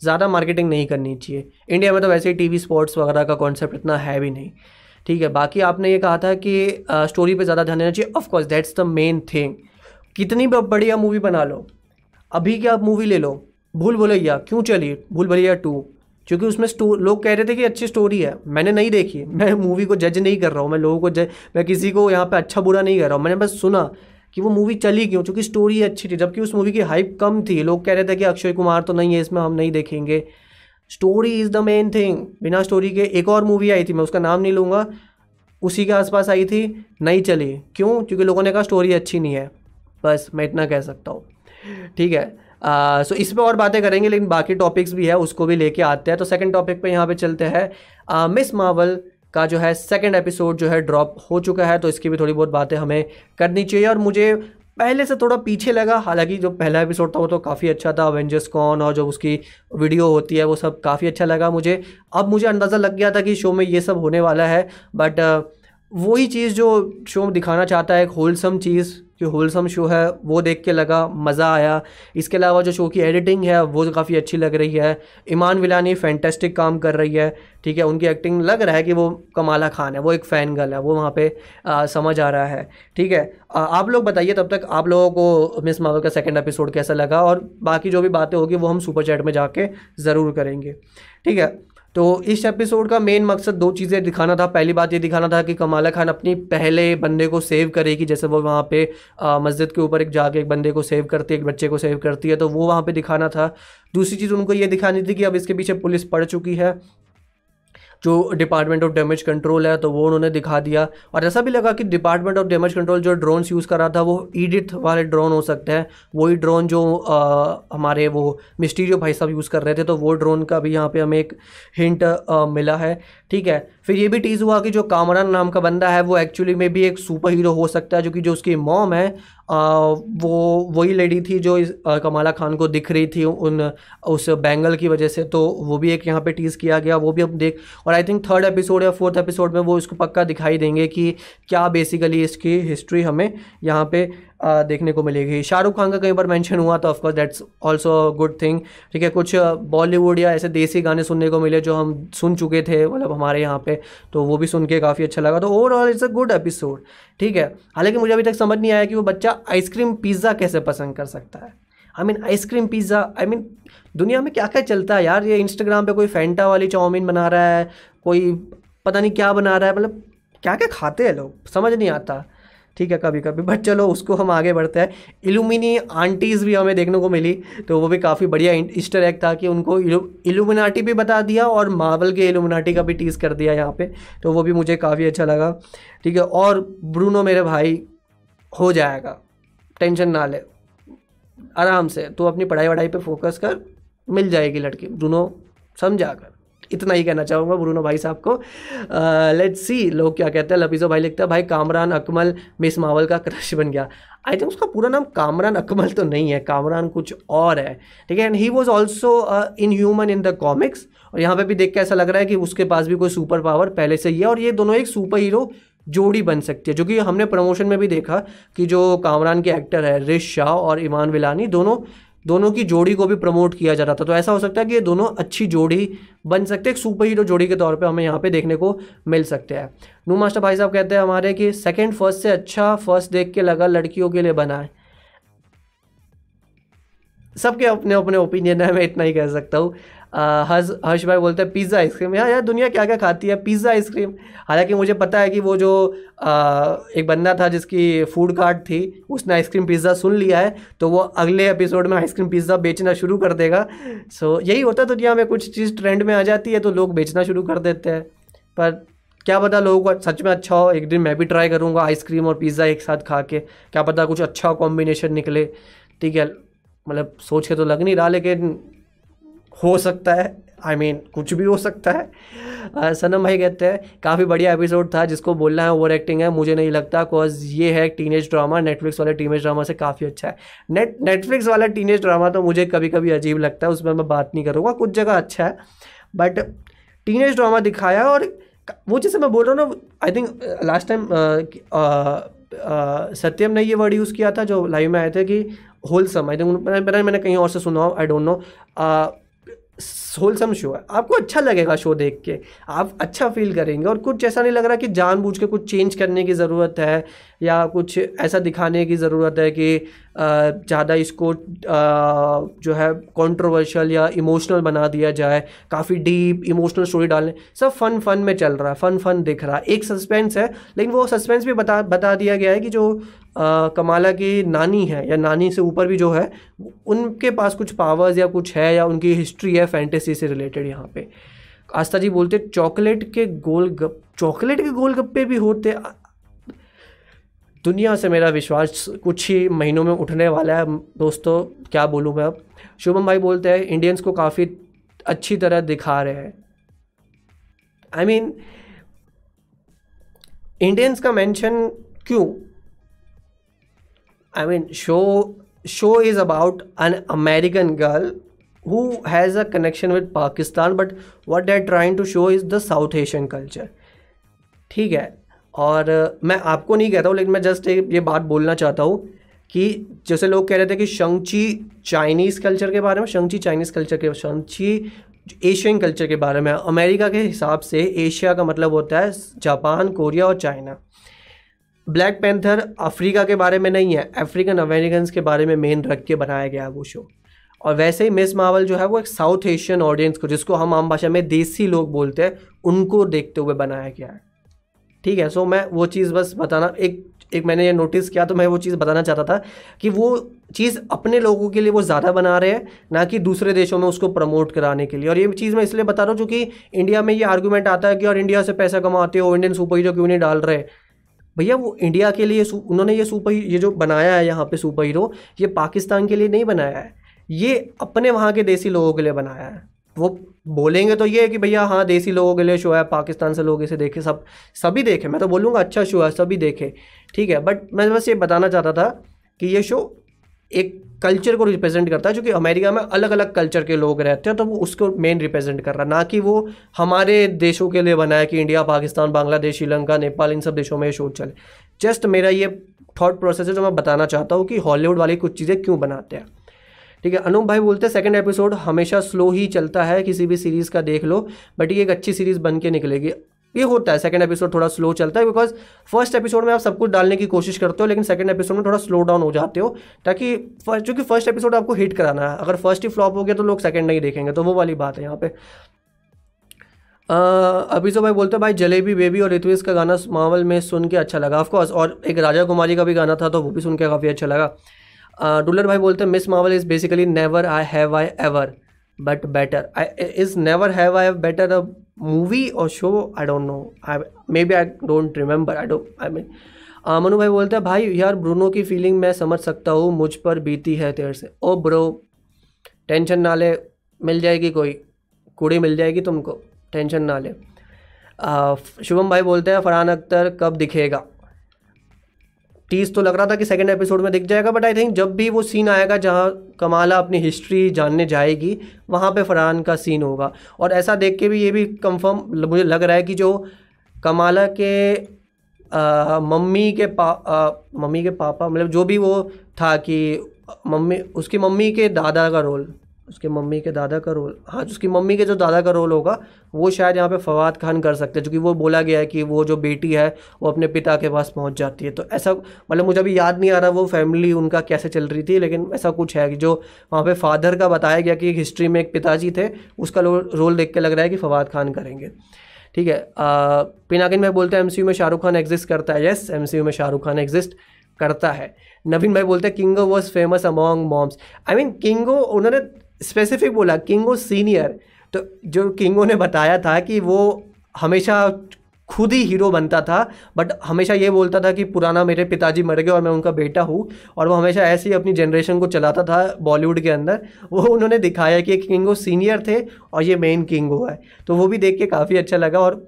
S1: ज़्यादा मार्केटिंग नहीं करनी चाहिए। इंडिया में तो वैसे ही टीवी स्पोर्ट्स वगैरह का कॉन्सेप्ट इतना है भी नहीं। ठीक है बाकी आपने ये कहा था कि स्टोरी पे ज़्यादा ध्यान देना चाहिए। Of course that's the main thing कितनी बढ़िया मूवी बना लो। अभी क्या आप मूवी ले लो। भूल भुलैया क्यों चली? भूल भुलैया टू क्योंकि उसमें लोग कह रहे थे कि अच्छी स्टोरी है। मैंने नहीं देखी। मैं मूवी को जज नहीं कर रहा हूँ। मैं लोगों को जज मैं किसी को यहाँ पर अच्छा बुरा नहीं कर रहा हूँ। मैंने बस सुना कि वो मूवी चली क्यों? क्योंकि स्टोरी अच्छी थी। जबकि उस मूवी की हाइप कम थी। लोग कह रहे थे कि अक्षय कुमार तो नहीं है, इसमें हम नहीं देखेंगे। Story is the main thing बिना स्टोरी के एक और मूवी आई थी, मैं उसका नाम नहीं लूँगा। उसी के आसपास आई थी, नहीं चली। क्यों? क्योंकि लोगों ने कहा स्टोरी अच्छी नहीं है। बस मैं इतना कह सकता हूँ। ठीक है? सो इस पर और बातें करेंगे, लेकिन बाकी टॉपिक्स भी है, उसको भी लेके आते हैं। तो सेकंड टॉपिक पे यहाँ पे चलते हैं। मिस मावल का जो है सेकंड एपिसोड जो है ड्रॉप हो चुका है तो इसकी भी थोड़ी बहुत बातें हमें करनी चाहिए। और मुझे पहले से थोड़ा पीछे लगा, हालाँकि जो पहला एपिसोड था वो तो काफ़ी अच्छा था अवेंजर्स कॉन और जो उसकी वीडियो होती है वो सब काफ़ी अच्छा लगा मुझे। अब मुझे अंदाज़ा लग गया था कि शो में ये सब होने वाला है बट वही चीज़ जो शो दिखाना चाहता है, एक होलसम चीज़ जो होलसम शो है वो देख के लगा मज़ा आया। इसके अलावा जो शो की एडिटिंग है वो काफ़ी अच्छी लग रही है। ईमान विलानी फैंटेस्टिक काम कर रही है ठीक है? उनकी एक्टिंग लग रहा है कि वो कमाला खान है वो एक फ़ैन गर्ल है वो वहाँ पे आ, समझ आ रहा है ठीक है? आ, आप लोग बताइए तब तक आप लोगों को मिस मावल का सेकेंड एपिसोड कैसा लगा? और बाकी जो भी बातें होगी वो हम सुपर चैट में जाके ज़रूर करेंगे ठीक है? तो इस एपिसोड का मेन मकसद दो चीज़ें दिखाना था। पहली बात ये दिखाना था कि कमाला खान अपनी पहले बंदे को सेव करेगी। जैसे वो वहाँ पे मस्जिद के ऊपर एक जाके एक बंदे को सेव करती है, एक बच्चे को सेव करती है तो वो वहाँ पे दिखाना था। दूसरी चीज़ उनको ये दिखानी थी कि अब इसके पीछे पुलिस पड़ चुकी है। जो डिपार्टमेंट ऑफ़ डैमेज कंट्रोल है तो वो उन्होंने दिखा दिया। और ऐसा भी लगा कि डिपार्टमेंट ऑफ़ डैमेज कंट्रोल जो ड्रोन्स यूज़ कर रहा था वो ईडिट वाले ड्रोन हो सकते हैं। वही ड्रोन जो आ, हमारे वो मिस्टीरियो भाई साहब यूज़ कर रहे थे तो वो ड्रोन का भी यहाँ पर हमें एक हिंट आ, मिला है। ठीक है? फिर ये भी टीज़ हुआ कि जो कामरान नाम का बंदा है वो एक्चुअली में भी एक सुपर हीरो हो सकता है जो कि जो उसकी मॉम है आ, वो वही लेडी थी जो इस कमाला खान को दिख रही थी उन उस बैंगल की वजह से तो वो भी एक यहाँ पे टीज़ किया गया वो भी अब देख और आई थिंक थर्ड एपिसोड या फोर्थ एपिसोड में वो इसको पक्का दिखाई देंगे कि क्या बेसिकली इसकी हिस्ट्री हमें यहाँ पे देखने को मिलेगी। शाहरुख खान का कई बार मेंशन हुआ तो of course that's also good thing ठीक है, कुछ बॉलीवुड या ऐसे देसी गाने सुनने को मिले जो हम सुन चुके थे मतलब हमारे यहाँ पे तो वो भी सुन के काफ़ी अच्छा लगा। तो overall it's a good episode ठीक है, हालाँकि मुझे अभी तक समझ नहीं आया कि वो बच्चा आइसक्रीम पिज़्ज़ा कैसे पसंद कर सकता है। I mean ice cream pizza I mean दुनिया में क्या क्या चलता है यार? ये इंस्टाग्राम पे कोई फेंटा वाली चाउमीन बना रहा है, कोई पता नहीं क्या बना रहा है मतलब क्या क्या खाते हैं लोग? समझ नहीं आता। ठीक है कभी कभी बट चलो, उसको हम आगे बढ़ते हैं। इलूमिनी आंटीज़ भी हमें देखने को मिली तो वो भी काफ़ी बढ़िया ईस्टर एग था कि उनको इलूमिनाटी भी बता दिया और मार्वल के इलूमिनाटी का भी टीज़ कर दिया यहाँ पे तो वो भी मुझे काफ़ी अच्छा लगा। ठीक है, और ब्रूनो मेरे भाई, हो जाएगा। टेंशन ना ले। आराम से, तू अपनी पढ़ाई वढ़ाई पे फोकस कर, मिल जाएगी लड़की। ब्रूनो समझा कर। इतना ही कहना चाहूँगा ब्रूनो भाई साहब को। लेट्स सी लोग क्या कहते हैं, लपीजो भाई लिखते हैं, भाई, कामरान अकमल, मिस मावल का क्रश बन गया। आई थिंक उसका पूरा नाम कामरान अकमल तो नहीं है, कामरान कुछ और है, ठीक है? And he was also in human in the comics और यहाँ पे भी देख के ऐसा लग रहा है कि उसके पास भी कोई सुपर पावर पहले से ही है, और ये दोनों एक सुपर हीरो जोड़ी बन सकती है, जो कि हमने प्रमोशन में भी देखा कि जो कामरान के एक्टर है, रिश शाह और ईमान विलानी, दोनों दोनों की जोड़ी को भी प्रमोट किया जा रहा था। तो ऐसा हो सकता है कि ये दोनों अच्छी जोड़ी बन सकते हैं सुपर हीरो जोड़ी के तौर पे हमें यहाँ पे देखने को मिल सकते हैं। नू मास्टर भाई साहब कहते हैं हमारे कि सेकंड फ़र्स्ट से अच्छा फ़र्स्ट देख के लगा लड़कियों के लिए बना है। सबके अपने अपने ओपिनियन है, मैं इतना ही कह सकता हूँ। हर्ष हर्ष भाई बोलते हैं पिज़्ज़ा आइसक्रीम। यार यार दुनिया क्या क्या खाती है? Pizza ice cream. हालाँकि मुझे पता है कि वो जो आ, एक बंदा था जिसकी फ़ूड कार्ट थी उसने आइसक्रीम पिज़्ज़ा सुन लिया है तो वो अगले एपिसोड में आइसक्रीम पिज़्ज़ा बेचना शुरू कर देगा। सो यही होता है दुनिया में कुछ चीज़ ट्रेंड में आ जाती है तो लोग बेचना शुरू कर देते हैं। पर क्या पता लोगों को सच में अच्छा हो एक दिन मैं भी ट्राई करूँगा आइसक्रीम और पिज़्ज़ा एक साथ खा के। क्या पता कुछ अच्छा कॉम्बिनेशन निकले। ठीक है मतलब सोच के तो लग नहीं रहा लेकिन हो सकता है आई I मीन mean, कुछ भी हो सकता है। सनम भाई कहते हैं काफ़ी बढ़िया एपिसोड था जिसको बोलना है ओवर एक्टिंग है मुझे नहीं लगता बिकॉज़ ये है टीनेज ड्रामा नेटफ्लिक्स वाले टीनेज ड्रामा से काफ़ी अच्छा है। नेट नेटफ्लिक्स वाला टीनेज ड्रामा तो मुझे कभी कभी अजीब लगता है उसमें मैं बात नहीं करूँगा कुछ जगह अच्छा है। बट टीनेज ड्रामा दिखाया और वो जैसे मैं बोल रहा हूँ ना I think last time Satyam ने ये वर्ड यूज़ किया था जो लाइव में आए थे कि होलसम आई थिंक मैंने कहीं और से सुना I don't know wholesome show है। आपको अच्छा लगेगा शो देख के। आप अच्छा फील करेंगे और कुछ ऐसा नहीं लग रहा कि जानबूझ के कुछ चेंज करने की ज़रूरत है या कुछ ऐसा दिखाने की ज़रूरत है कि ज़्यादा इसको जो है कंट्रोवर्शियल या इमोशनल बना दिया जाए। काफ़ी डीप इमोशनल स्टोरी डालने। सब फन फन में चल रहा है फन फन दिख रहा है। एक सस्पेंस है, लेकिन वो सस्पेंस भी बता बता दिया गया है कि जो आ, कमाला की नानी है या नानी से ऊपर भी जो है उनके पास कुछ पावर्स या कुछ है या उनकी हिस्ट्री है फैंटेसी से रिलेटेड यहाँ पे। आस्था जी बोलते चॉकलेट के गोल गप चॉकलेट के गोल गप्पे भी होते दुनिया से मेरा विश्वास कुछ ही महीनों में उठने वाला है। दोस्तों क्या बोलूँ मैं अब? शुभम भाई बोलते हैं इंडियंस को काफ़ी अच्छी तरह दिखा रहे हैं। आई मीन इंडियंस का मेंशन क्यों? I mean show show is about an American girl who has a connection with Pakistan, but what they're trying to show is the South Asian culture. ठीक है? और मैं आपको नहीं कहता हूँ, लेकिन मैं जस्ट ये बात बोलना चाहता हूँ कि जैसे लोग कह रहे थे कि शंची चाइनीज़ कल्चर के बारे में शंची चाइनीज़ कल्चर के शंची एशियन कल्चर के बारे में अमेरिका के हिसाब से एशिया का मतलब होता है जापान कोरिया और चाइना ब्लैक पैंथर अफ्रीका के बारे में नहीं है अफ्रीकन अमेरिकन के बारे में मेन रख के बनाया गया है वो शो और वैसे ही मिस मावल जो है वो एक साउथ एशियन ऑडियंस को, जिसको हम आम भाषा में देसी लोग बोलते हैं, उनको देखते हुए बनाया गया है। ठीक है सो मैं वो चीज़ बस बताना, एक एक मैंने ये नोटिस किया तो मैं वो चीज़ बताना चाहता था कि वो चीज़ अपने लोगों के लिए वो ज़्यादा बना रहे हैं, ना कि दूसरे देशों में उसको प्रमोट कराने के लिए। और ये चीज़ मैं इसलिए बता रहा हूँ क्योंकि इंडिया में ये आर्गूमेंट आता है कि और इंडिया से पैसा कमाते हो इंडियन सुपर हीरो क्यों नहीं डाल रहे? भैया, वो इंडिया के लिए उन्होंने ये सुपर ये जो बनाया है यहाँ पे सुपर हीरो ये पाकिस्तान के लिए नहीं बनाया है। ये अपने वहाँ के देसी लोगों के लिए बनाया है। वो बोलेंगे तो ये है कि भैया हाँ देसी लोगों के लिए शो है, पाकिस्तान से लोग इसे देखे, सब, सभी देखे। मैं तो बोलूँगा अच्छा शो है, सभी देखे, ठीक है। बट मैं बस ये बताना चाहता था कि ये शो एक कल्चर को रिप्रेजेंट करता है, जो कि अमेरिका में अलग अलग कल्चर के लोग रहते हैं तो वो उसको मेन रिप्रेजेंट कर रहा है। ना कि वो हमारे देशों के लिए बना है कि इंडिया, पाकिस्तान, बांग्लादेश, श्रीलंका, नेपाल, इन सब देशों में ये शो चले। जस्ट मेरा ये थॉट प्रोसेस है, जो मैं बताना चाहता हूँ कि हॉलीवुड वाली कुछ चीज़ें क्यों बनाते हैं। ठीक है, अनूप भाई बोलते हैं सेकंड एपिसोड हमेशा स्लो ही चलता है, किसी भी सीरीज़ का देख लो बट ये एक अच्छी सीरीज़ बन के निकलेगी। ये होता है। सेकंड एपिसोड थोड़ा स्लो चलता है बिकॉज़ फ़र्स्ट एपिसोड में आप सब कुछ डालने की कोशिश करते हो, लेकिन सेकंड एपिसोड में थोड़ा स्लो डाउन हो जाते हो ताकि क्योंकि फ़र्स्ट एपिसोड आपको हिट कराना है। अगर फ़र्स्ट ही फ्लॉप हो गया तो लोग सेकंड नहीं देखेंगे तो वो वाली बात है यहाँ पे। अभी तो भाई बोलते हैं, भाई जलेबी बेबी और ऋत्विज का गाना मावल में सुन के अच्छा लगा। ऑफकोर्स और एक राजा कुमारी का भी गाना था तो वो भी सुन के काफ़ी अच्छा लगा। डुलर भाई बोलते हैं Ms Marvel is basically never I have I ever but better I is never have I better movie और show I don't know I may be I don't remember I don't I mean Manu भाई बोलते हैं, भाई, यार, Bruno की feeling मैं समझ सकता हूँ, मुझ पर बीती है तेर से. ओ, ब्रो टेंशन ना ले, मिल जाएगी कोई, कुड़ी मिल जाएगी तुमको टेंशन ना ले. शुभम भाई बोलते हैं, फरहान अख्तर कब दिखेगा? टीज तो लग रहा था कि सेकंड एपिसोड में दिख जाएगा बट आई थिंक जब भी वो सीन आएगा जहाँ कमाला अपनी हिस्ट्री जानने जाएगी वहाँ पे फरहान का सीन होगा। और ऐसा देख के भी ये भी कंफर्म मुझे लग रहा है कि जो कमाला के आ, मम्मी के पा मम्मी के पापा मतलब जो भी वो था कि मम्मी उसकी मम्मी के दादा का रोल उसके मम्मी के दादा का रोल हाँ उसकी मम्मी के जो दादा का रोल होगा, वो शायद यहाँ पे फवाद खान कर सकते हैं, क्योंकि वो बोला गया है कि वो जो बेटी है, वो अपने पिता के पास पहुँच जाती है। तो ऐसा मतलब मुझे अभी याद नहीं आ रहा वो फैमिली उनका कैसे चल रही थी, लेकिन ऐसा कुछ है कि जो वहाँ पर फादर का बताया गया कि हिस्ट्री में एक पिताजी थे, उसका रोल देख के लग रहा है कि फवाद खान करेंगे। ठीक है पिनाकिन भाई बोलते हैं एमसीयू में शाहरुख खान एग्जिस्ट करता है। यस एम में शाहरुख खान एग्जिस्ट करता है। नवीन भाई बोलते हैं Kingo was famous among moms I mean Kingo उन्होंने स्पेसिफिक बोला किंगो सीनियर तो जो किंगो ने बताया था कि वो हमेशा खुद ही हीरो बनता था बट हमेशा ये बोलता था कि पुराना मेरे पिताजी मर गए और मैं उनका बेटा हूँ, और वो हमेशा ऐसे ही अपनी जनरेशन को चलाता था बॉलीवुड के अंदर। वो उन्होंने दिखाया कि किंगो सीनियर थे और ये मेन किंगो है। तो वो भी देख के काफ़ी अच्छा लगा और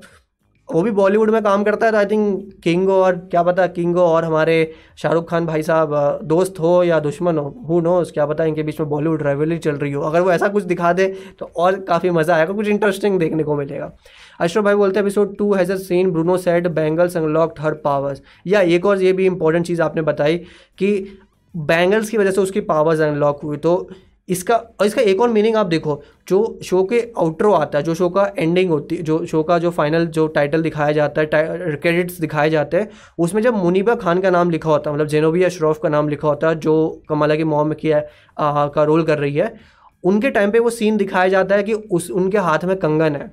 S1: वो भी बॉलीवुड में काम करता है तो आई थिंक किंगो और, क्या पता किंगो और हमारे शाहरुख खान भाई साहब दोस्त हो या दुश्मन हो हु नो क्या पता इनके बीच में बॉलीवुड राइवलरी चल रही हो। अगर वो ऐसा कुछ दिखा दे तो और काफ़ी मज़ा आएगा, कुछ इंटरेस्टिंग देखने को मिलेगा। अशरफ भाई बोलते हैं episode two has seen Bruno said bangles unlocked her powers या एक और ये भी इंपॉर्टेंट चीज़ आपने बताई कि बैंगल्स की वजह से उसकी पावर्स अनलॉक हुई तो इसका, और इसका एक और मीनिंग आप देखो, जो शो के आउटरो आता है, जो शो का एंडिंग होती है जो शो का जो फाइनल जो टाइटल दिखाया जाता है क्रेडिट्स दिखाए जाते हैं, उसमें जब मुनीबा खान का नाम लिखा होता है मतलब जेनोबिया अशरफ का नाम लिखा होता है, जो कमला की मोहम्मद की है का रोल कर रही है, उनके टाइम पे वो सीन दिखाया जाता है कि उस, उनके हाथ में कंगन है।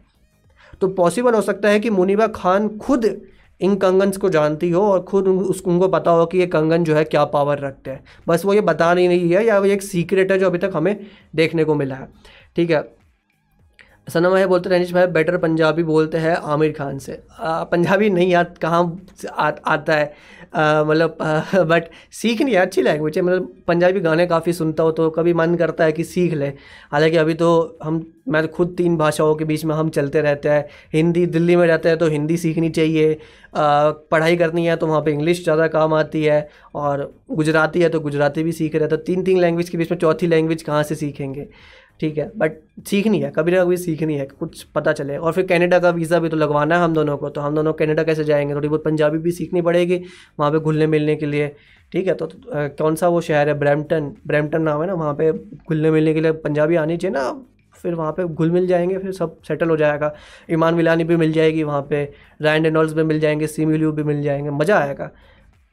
S1: तो पॉसिबल हो सकता है कि मुनीबा खान खुद इन कंगन्स को जानती हो और खुद उस उनको पता हो कि ये कंगन जो है क्या पावर रखते हैं। बस वो ये बता नहीं रही है या वो एक सीक्रेट है जो अभी तक हमें देखने को मिला है। ठीक है। सना भाई बोलते रनीश भाई बेटर पंजाबी बोलते हैं आमिर खान से। आ, पंजाबी नहीं याद कहाँ आ, आता है। मतलब बट सीखनी है अच्छी लैंग्वेज है। मतलब पंजाबी गाने काफ़ी सुनता हो तो कभी मन करता है कि सीख ले। हालाँकि अभी तो हम मैं तो खुद तीन भाषाओं के बीच में हम चलते रहते हैं। हिंदी दिल्ली में रहते हैं तो हिंदी सीखनी चाहिए। आ, पढ़ाई करनी है तो वहाँ पे इंग्लिश ज़्यादा काम आती है और गुजराती है तो गुजराती भी सीख रहे हैं। तो तीन तीन लैंग्वेज के बीच में चौथी लैंग्वेज कहाँ से सीखेंगे? ठीक है बट सीखनी है कभी ना कभी सीखनी है कुछ पता चले। और फिर कनाडा का वीज़ा भी तो लगवाना है हम दोनों को तो हम दोनों कनाडा कैसे जाएँगे? थोड़ी बहुत पंजाबी भी सीखनी पड़ेगी वहाँ पे घुलने मिलने के लिए। ठीक है तो, तो आ, कौन सा वो शहर है? ब्रैम्पटन ब्रैम्पटन नाम है ना वहाँ पे घुलने मिलने के लिए पंजाबी आनी चाहिए ना फिर वहाँ पे घुल मिल जाएँगे फिर सब सेटल हो जाएगा। ईमान मिलानी भी मिल जाएगी वहाँ पे रैंड एंडल्स भी मिल जाएँगे सी भी मिल जाएँगे मज़ा आएगा।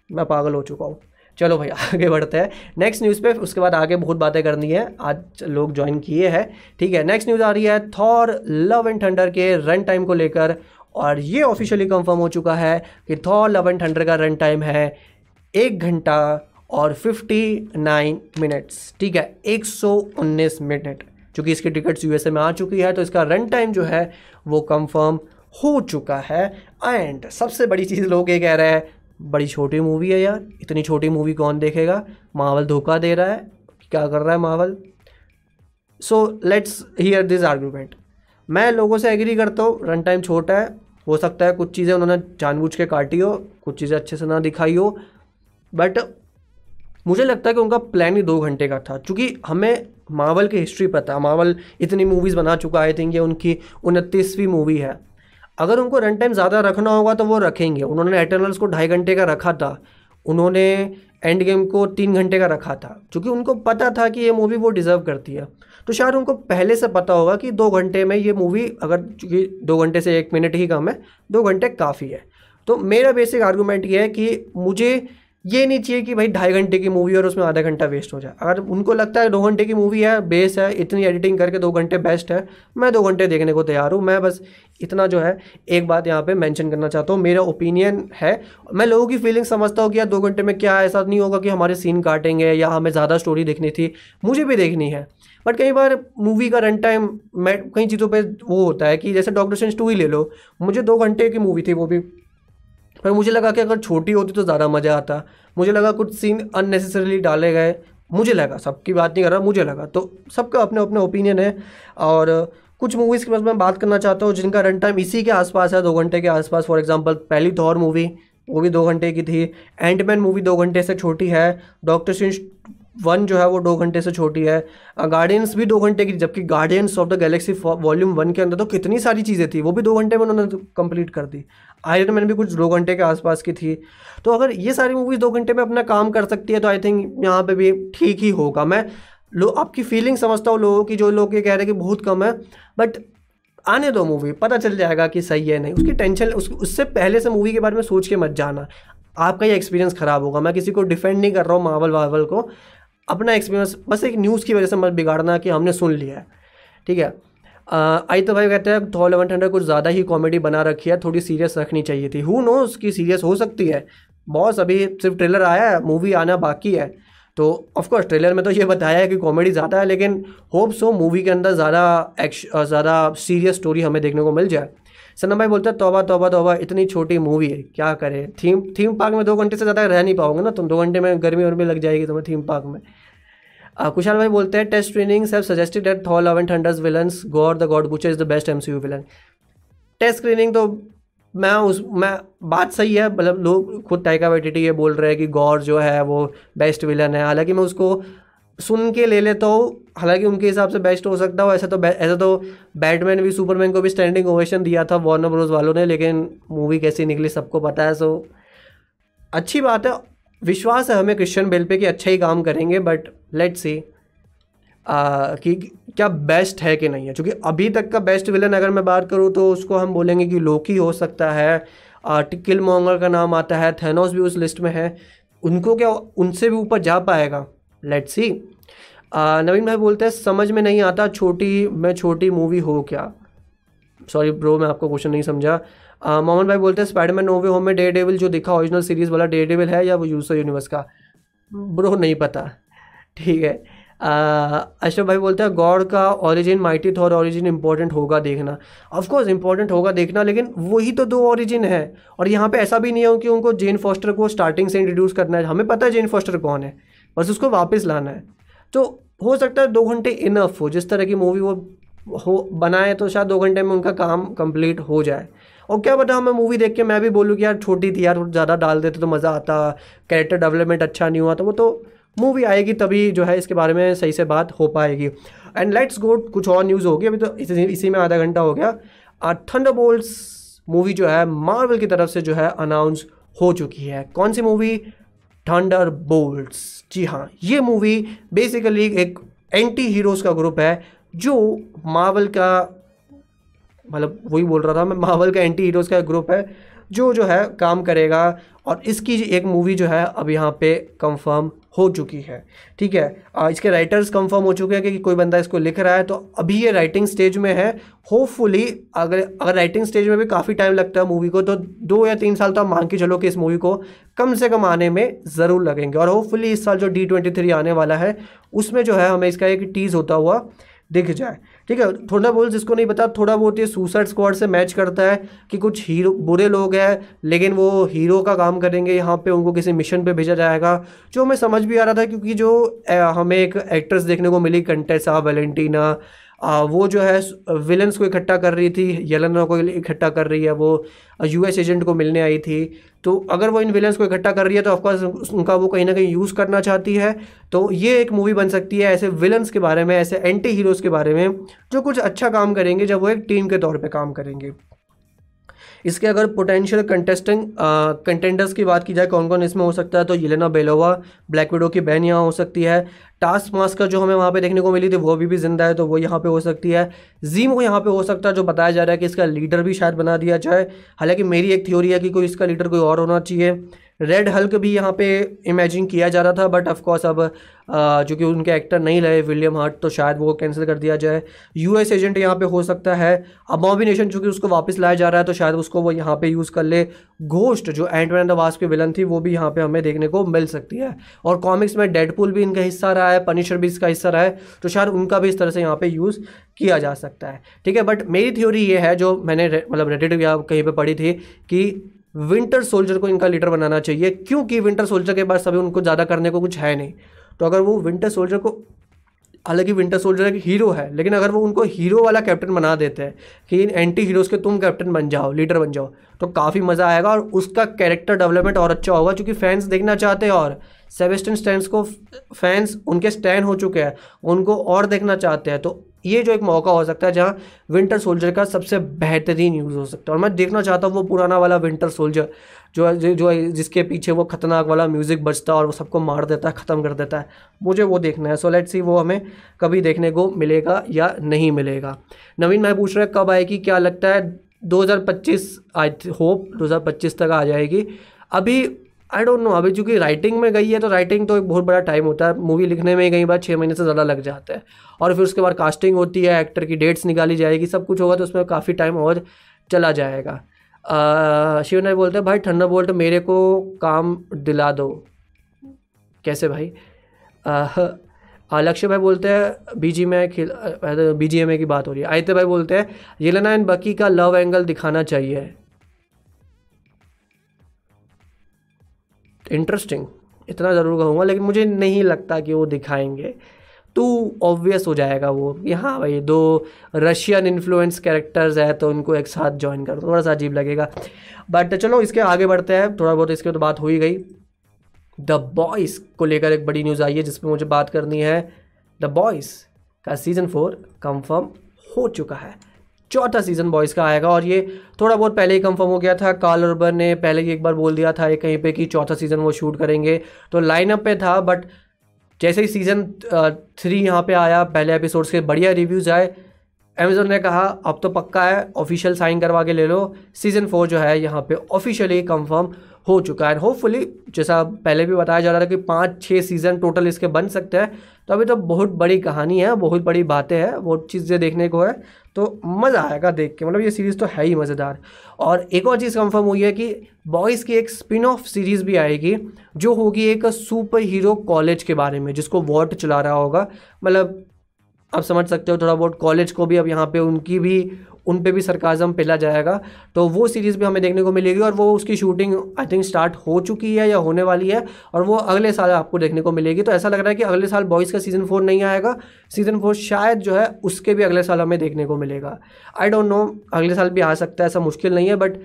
S1: मैं पागल हो चुका हूँ। चलो भाई आगे बढ़ते हैं। नेक्स्ट न्यूज़ पे, उसके बाद आगे बहुत बातें करनी है। आज लोग ज्वाइन किए हैं। ठीक है नेक्स्ट न्यूज़ आ रही है थॉर लव एंड थंडर के रन टाइम को लेकर। और ये ऑफिशियली कंफर्म हो चुका है कि थॉर लव एंड थंडर का रन टाइम है एक घंटा और फिफ्टी नाइन मिनट्स ठीक है, एक सौ उन्नीस मिनट चूँकि इसकी टिकट्स यूएसए में आ चुकी है तो इसका रन टाइम जो है, वो कंफर्म हो चुका है। एंड सबसे बड़ी चीज़ लोग ये कह रहे हैं बड़ी छोटी मूवी है यार। इतनी छोटी मूवी कौन देखेगा? मावल धोखा दे रहा है। क्या कर रहा है Marvel? So let's hear this argument मैं लोगों से एग्री करता हूँ। रन टाइम छोटा है। हो सकता है कुछ चीज़ें उन्होंने जानबूझ के काटी हो, कुछ चीज़ें अच्छे से ना दिखाई हो। बट मुझे लगता है कि उनका प्लान ही दो घंटे का था। क्योंकि हमें मावल की हिस्ट्री पता है। मावल इतनी मूवीज़ बना चुका आई थिंक ये उनकी उनतीसवीं मूवी है। अगर उनको रन टाइम ज़्यादा रखना होगा तो वो रखेंगे। उन्होंने एटर्नल्स को ढाई घंटे का रखा था। उन्होंने एंड गेम को तीन घंटे का रखा था। क्योंकि उनको पता था कि ये मूवी वो डिज़र्व करती है। तो शायद उनको पहले से पता होगा कि दो घंटे में ये मूवी अगर चूँकि दो घंटे से एक मिनट ही कम है, दो घंटे काफ़ी है। तो मेरा बेसिक आर्गूमेंट ये है कि मुझे ये नहीं चाहिए कि भाई ढाई घंटे की मूवी और उसमें आधा घंटा वेस्ट हो जाए। अगर उनको लगता है दो घंटे की मूवी है बेस है, इतनी एडिटिंग करके दो घंटे बेस्ट है, मैं दो घंटे देखने को तैयार हूँ। मैं बस इतना जो है, एक बात यहाँ पे मेंशन करना चाहता हूँ। मेरा ओपिनियन है, मैं लोगों की फीलिंग समझता हूँ कि यार दो घंटे में क्या ऐसा नहीं होगा कि हमारे सीन काटेंगे या हमें ज़्यादा स्टोरी देखनी थी। मुझे भी देखनी है। बट कई बार मूवी का रन टाइम मैं कई चीज़ों पर वो होता है कि जैसे डॉक्टर सेंस टू ही ले लो। मुझे दो घंटे की मूवी थी, वो भी पर मुझे लगा कि अगर छोटी होती तो ज़्यादा मज़ा आता। मुझे लगा कुछ सीन अननेसेसरीली डाले गए। मुझे लगा, सबकी बात नहीं कर रहा, मुझे लगा। तो सबका अपने अपने ओपिनियन है और कुछ मूवीज़ के पास मैं बात करना चाहता हूँ जिनका रन टाइम इसी के आसपास है, दो घंटे के आसपास। फॉर एग्जांपल पहली थॉर मूवी वो भी दो घंटे की थी। एंडमैन मूवी दो घंटे से छोटी है। डॉक्टर सिंह वन जो है वो दो घंटे से छोटी है। गार्डियंस भी दो घंटे की जबकि guardians of the galaxy volume one के अंदर तो कितनी सारी चीज़ें थी, वो भी दो घंटे में उन्होंने कंप्लीट कर दी। आयरन मैन भी कुछ दो घंटे के आसपास की थी। तो अगर ये सारी मूवीज़ दो घंटे में अपना काम कर सकती है तो आई थिंक यहाँ पे भी ठीक ही होगा। मैं लो आपकी फीलिंग समझता हूँ लोगों की जो लोग ये कह रहे हैं कि बहुत कम है बट आने दो मूवी पता चल जाएगा कि सही है नहीं। उसकी टेंशन उस, उससे पहले से मूवी के बारे में सोच के मत जाना। आपका ये एक्सपीरियंस ख़राब होगा। मैं किसी को डिफेंड नहीं कर रहा हूँ मावल वावल को। अपना एक्सपीरियंस बस एक न्यूज़ की वजह से मत बिगाड़ना कि हमने सुन लिया है। ठीक है? आई तो भाई कहते हैं थॉ इलेवन हंड्रेड कुछ ज़्यादा ही कॉमेडी बना रखी है, थोड़ी सीरियस रखनी चाहिए थी। हु नो उसकी सीरियस हो सकती है। बॉस अभी सिर्फ़ ट्रेलर आया है मूवी आना बाकी है। तो ऑफकोर्स ट्रेलर में तो ये बताया है कि कॉमेडी ज़्यादा है, लेकिन होप सो मूवी के अंदर ज़्यादा एक्श ज़्यादा सीरियस स्टोरी हमें देखने को मिल जाए। सनम भाई बोलते हैं, तोबा तोबा तोबा, इतनी छोटी मूवी है, क्या करें? थीम थीम पार्क में दो घंटे से ज़्यादा रह नहीं पाओगे ना तुम, दो घंटे में गर्मी वर्मी लग जाएगी तुम्हें थीम पार्क में। कुशाल भाई बोलते हैं test training have suggested that Thor love and thunder's villains the god butcher is the best MCU villain test screening तो मैं उस, मैं, बात सही है मतलब लोग खुद टाइका वेटिटी ये बोल रहे हैं कि गौर जो है वो बेस्ट विलन है। हालाँकि मैं उसको सुन के ले लेता हूँ, हालाँकि उनके हिसाब से बेस्ट हो सकता हो ऐसा तो ऐसा तो बैटमैन भी सुपरमैन को भी स्टैंडिंग ओवेशन दिया था वॉर्नर ब्रोज वालों ने, लेकिन मूवी कैसी निकली सबको पता है सो अच्छी बात है। विश्वास है हमें क्रिश्चियन बेल पे कि अच्छा ही काम करेंगे बट लेट्स सी कि क्या बेस्ट है कि नहीं है? क्योंकि अभी तक का बेस्ट विलन अगर मैं बात करूँ तो उसको हम बोलेंगे कि लोकी हो सकता है। टिकिल मोंगर का नाम आता है थेनोस भी उस लिस्ट में है। उनको क्या उनसे भी ऊपर जा पाएगा? लेट्स सी नवीन भाई बोलते हैं, समझ में नहीं आता छोटी, में छोटी मूवी हो क्या? सॉरी ब्रो मैं आपको क्वेश्चन नहीं समझा। मोहम्मद भाई बोलते हैं स्पाइडरमैन नोवे होम में डे डेविल जो दिखा ओरिजिनल सीरीज़ वाला डे डेविल है या वो यूसर यूनिवर्स का? ब्रो नहीं पता। ठीक है। अशरफ भाई बोलते हैं गॉड का origin mighty Thor origin important होगा देखना। ऑफकोर्स इंपॉर्टेंट होगा देखना, लेकिन वही तो दो ओरिजिन है। और यहाँ पे ऐसा भी नहीं है कि उनको जेन फॉस्टर को स्टार्टिंग से इंट्रोड्यूस करना है। हमें पता है जेन फॉस्टर कौन है, बस उसको वापस लाना है। तो हो सकता है दो घंटे इनफ हो, जिस तरह की मूवी वो हो, बनाए तो शायद दो घंटे में उनका काम कंप्लीट हो जाए। और क्या बता मैं मूवी देख के मैं भी बोलूँ कि यार छोटी थी यार, ज़्यादा डाल देते तो मज़ा आता कैरेक्टर डेवलपमेंट अच्छा नहीं हुआ तो वो तो मूवी आएगी तभी जो है इसके बारे में सही से बात हो पाएगी। एंड लेट्स गो कुछ और न्यूज़ होगी। अभी तो इसी इसी में आधा घंटा हो गया। थंडर मूवी जो है मार्वल की तरफ़ से जो है अनाउंस हो चुकी है। कौन सी मूवी थंडर बोल्ट्स जी हाँ ये मूवी बेसिकली एक एंटी हीरोज़ का ग्रुप है, जो मार्वल का मतलब वही बोल रहा था मैं मार्वल का एंटी हीरोज़ का ग्रुप है। जो जो है काम करेगा और इसकी एक मूवी जो है अब यहाँ पे कंफर्म हो चुकी है। ठीक है? आ, इसके राइटर्स कंफर्म हो चुके हैं कि कोई बंदा इसको लिख रहा है तो अभी ये राइटिंग स्टेज में है। होपफुली अगर अगर राइटिंग स्टेज में भी काफ़ी टाइम लगता है मूवी को तो दो या तीन साल तो आप मान के चलो कि इस मूवी को कम से कम आने में ज़रूर लगेंगे। और होपफुली इस साल जो डी ट्वेंटी थ्री आने वाला है उसमें जो है हमें इसका एक टीज़ होता हुआ दिख जाए। ठीक है, थोड़ा बहुत जिसको नहीं पता, थोड़ा बहुत ये सुसाइड स्क्वाड से मैच करता है कि कुछ हीरो, बुरे लोग हैं, लेकिन वो हीरो का काम करेंगे, यहाँ पे उनको किसी मिशन पे भेजा जाएगा, जो हमें समझ भी आ रहा था, क्योंकि जो हमें एक एक्ट्रेस देखने को मिली, कंटेसा, वेलेंटीना आ, वो जो है विलन्स को इकट्ठा कर रही थी यलना को इकट्ठा कर रही है वो यूएस एजेंट को मिलने आई थी। तो अगर वो इन विलन्स को इकट्ठा कर रही है तो ऑफकोर्स उनका वो कहीं ना कहीं यूज़ करना चाहती है। तो ये एक मूवी बन सकती है ऐसे विलन्स के बारे में ऐसे एंटी हीरोज़ के बारे में जो कुछ अच्छा काम करेंगे जब वो एक टीम के तौर पर काम करेंगे। इसके अगर पोटेंशियल कंटेस्टिंग कंटेंडर्स की बात की जाए, कौन कौन इसमें हो सकता है तो येलेना बेलोवा ब्लैक विडो की बहन यहाँ हो सकती है। टास्क मास्कर जो हमें वहाँ पे देखने को मिली थी, वो अभी भी ज़िंदा है तो वो यहाँ पे हो सकती है। जीम यहाँ पे हो सकता है, जो बताया जा रहा है कि इसका लीडर भी शायद बना दिया जाए। हालाँकि मेरी एक थ्योरी है कि कोई इसका लीडर कोई और होना चाहिए। रेड हल्क भी यहाँ पे इमेजिन किया जा रहा था बट ऑफकोर्स अब जो कि उनके एक्टर नहीं रहे विलियम हार्ट तो शायद वो कैंसिल कर दिया जाए। यूएस एजेंट यहाँ पे हो सकता है। अबॉबिनेशन चूँकि उसको वापस लाया जा रहा है तो शायद उसको वो यहाँ पे यूज़ कर ले। घोस्ट जो एंड द वास की विलन थी, वो भी यहाँ पे हमें देखने को मिल सकती है। और कॉमिक्स में डेडपुल भी इनका हिस्सा रहा है पनिशर भी इसका हिस्सा रहा है तो शायद उनका भी इस तरह से यहाँ पे यूज़ किया जा सकता है। ठीक है बट मेरी थ्योरी ये है, जो मैंने मतलब रेडिट या कहीं पर पढ़ी थी, कि विंटर सोल्जर को इनका लीडर बनाना चाहिए, क्योंकि विंटर सोल्जर के पास अभी उनको ज़्यादा करने को कुछ है नहीं। तो अगर वो विंटर सोल्जर को, हालाँकि विंटर सोल्जर एक हीरो है, लेकिन अगर वो उनको हीरो वाला कैप्टन बना देते हैं, कि इन एंटी हीरोज़ के तुम कैप्टन बन जाओ, लीडर बन जाओ तो काफ़ी मज़ा आएगा और उसका कैरेक्टर डेवलपमेंट और अच्छा होगा, क्योंकि फैंस देखना चाहते हैं और सेवेस्टन स्टैंड को, फैंस उनके स्टैंड हो चुके हैं, उनको और देखना चाहते हैं तो ये जो एक मौका हो सकता है जहाँ विंटर सोल्जर का सबसे बेहतरीन यूज़ हो सकता है। और मैं देखना चाहता हूँ वो पुराना वाला विंटर सोल्जर जो जो जिसके पीछे वो खतरनाक वाला म्यूज़िक बजता है और वो सबको मार देता है, ख़त्म कर देता है। मुझे वो देखना है। सो लेट सी वो हमें कभी देखने को मिलेगा या नहीं मिलेगा। नवीन मैं पूछ रहा कब आएगी, क्या लगता है? 2025 आई होप 2025 तक आ जाएगी। अभी आई डोंट नो अभी चूँकि राइटिंग में गई है तो राइटिंग तो एक बहुत बड़ा टाइम होता है। मूवी लिखने में कई बार छः महीने से ज़्यादा लग जाता है। और फिर उसके बाद कास्टिंग होती है एक्टर की डेट्स निकाली जाएगी, सब कुछ होगा तो उसमें काफ़ी टाइम और चला जाएगा। शिव नाई बोलते हैं, भाई ठंडा बोल्ट मेरे को काम दिला दो। कैसे भाई? लक्ष्य भाई बोलते हैं बीजी में खेल बी जी एम ए की बात हो रही है। आयते भाई बोलते हैं, येलेना एंड बकी का लव एंगल दिखाना चाहिए। इंटरेस्टिंग इतना ज़रूर कहूँगा, लेकिन मुझे नहीं लगता कि वो दिखाएँगे। तो ऑब्वियस हो जाएगा वो कि हाँ भाई दो रशियन इन्फ्लुएंस कैरेक्टर्स है तो उनको एक साथ ज्वाइन कर थोड़ा सा अजीब लगेगा। बट चलो, इसके आगे बढ़ते हैं। थोड़ा बहुत इसके तो बात हो ही गई। द बॉयज़ को लेकर एक बड़ी न्यूज़ आई है, जिसमें मुझे बात करनी है। द बॉयज़ का सीज़न फोर कंफर्म हो चुका है। चौथा सीज़न बॉयज़ का आएगा और ये थोड़ा बहुत पहले ही कंफर्म हो गया था। कार्ल अर्बन ने पहले ही एक बार बोल दिया था कहीं पे कि चौथा सीज़न वो शूट करेंगे। तो लाइनअप पे था बट जैसे ही सीज़न थ्री यहाँ पे आया, पहले एपिसोड्स के बढ़िया रिव्यूज़ आए अमेजोन ने कहा, अब तो पक्का है ऑफिशियल साइन करवा के ले लो। सीज़न फोर जो है यहाँ पे ऑफिशियली कंफर्म हो चुका है। होपफुली जैसा पहले भी बताया जा रहा था कि पाँच छः सीज़न टोटल इसके बन सकते हैं। तो अभी तो बहुत बड़ी कहानी है, बहुत बड़ी बातें हैं बहुत चीज़ें देखने को है। तो मज़ा आएगा देख के मतलब ये सीरीज़ तो है ही मज़ेदार। और एक और चीज़ कंफर्म हुई है कि बॉयज़ की एक स्पिन ऑफ़ सीरीज़ भी आएगी, जो होगी एक सुपर हीरो कॉलेज के बारे में, जिसको वॉट चला रहा होगा। मतलब आप समझ सकते हो थोड़ा बहुत कॉलेज को भी अब यहाँ पे उनकी भी उन पे भी सरकाजम पिला जाएगा तो वो सीरीज़ भी हमें देखने को मिलेगी और वो उसकी शूटिंग आई थिंक स्टार्ट हो चुकी है या होने वाली है और वो अगले साल आपको देखने को मिलेगी। तो ऐसा लग रहा है कि अगले साल बॉयज़ का सीज़न फोर नहीं आएगा। सीज़न फोर शायद जो है उसके भी अगले साल हमें देखने को मिलेगा। आई डोंट नो अगले साल भी आ सकता है, ऐसा मुश्किल नहीं है but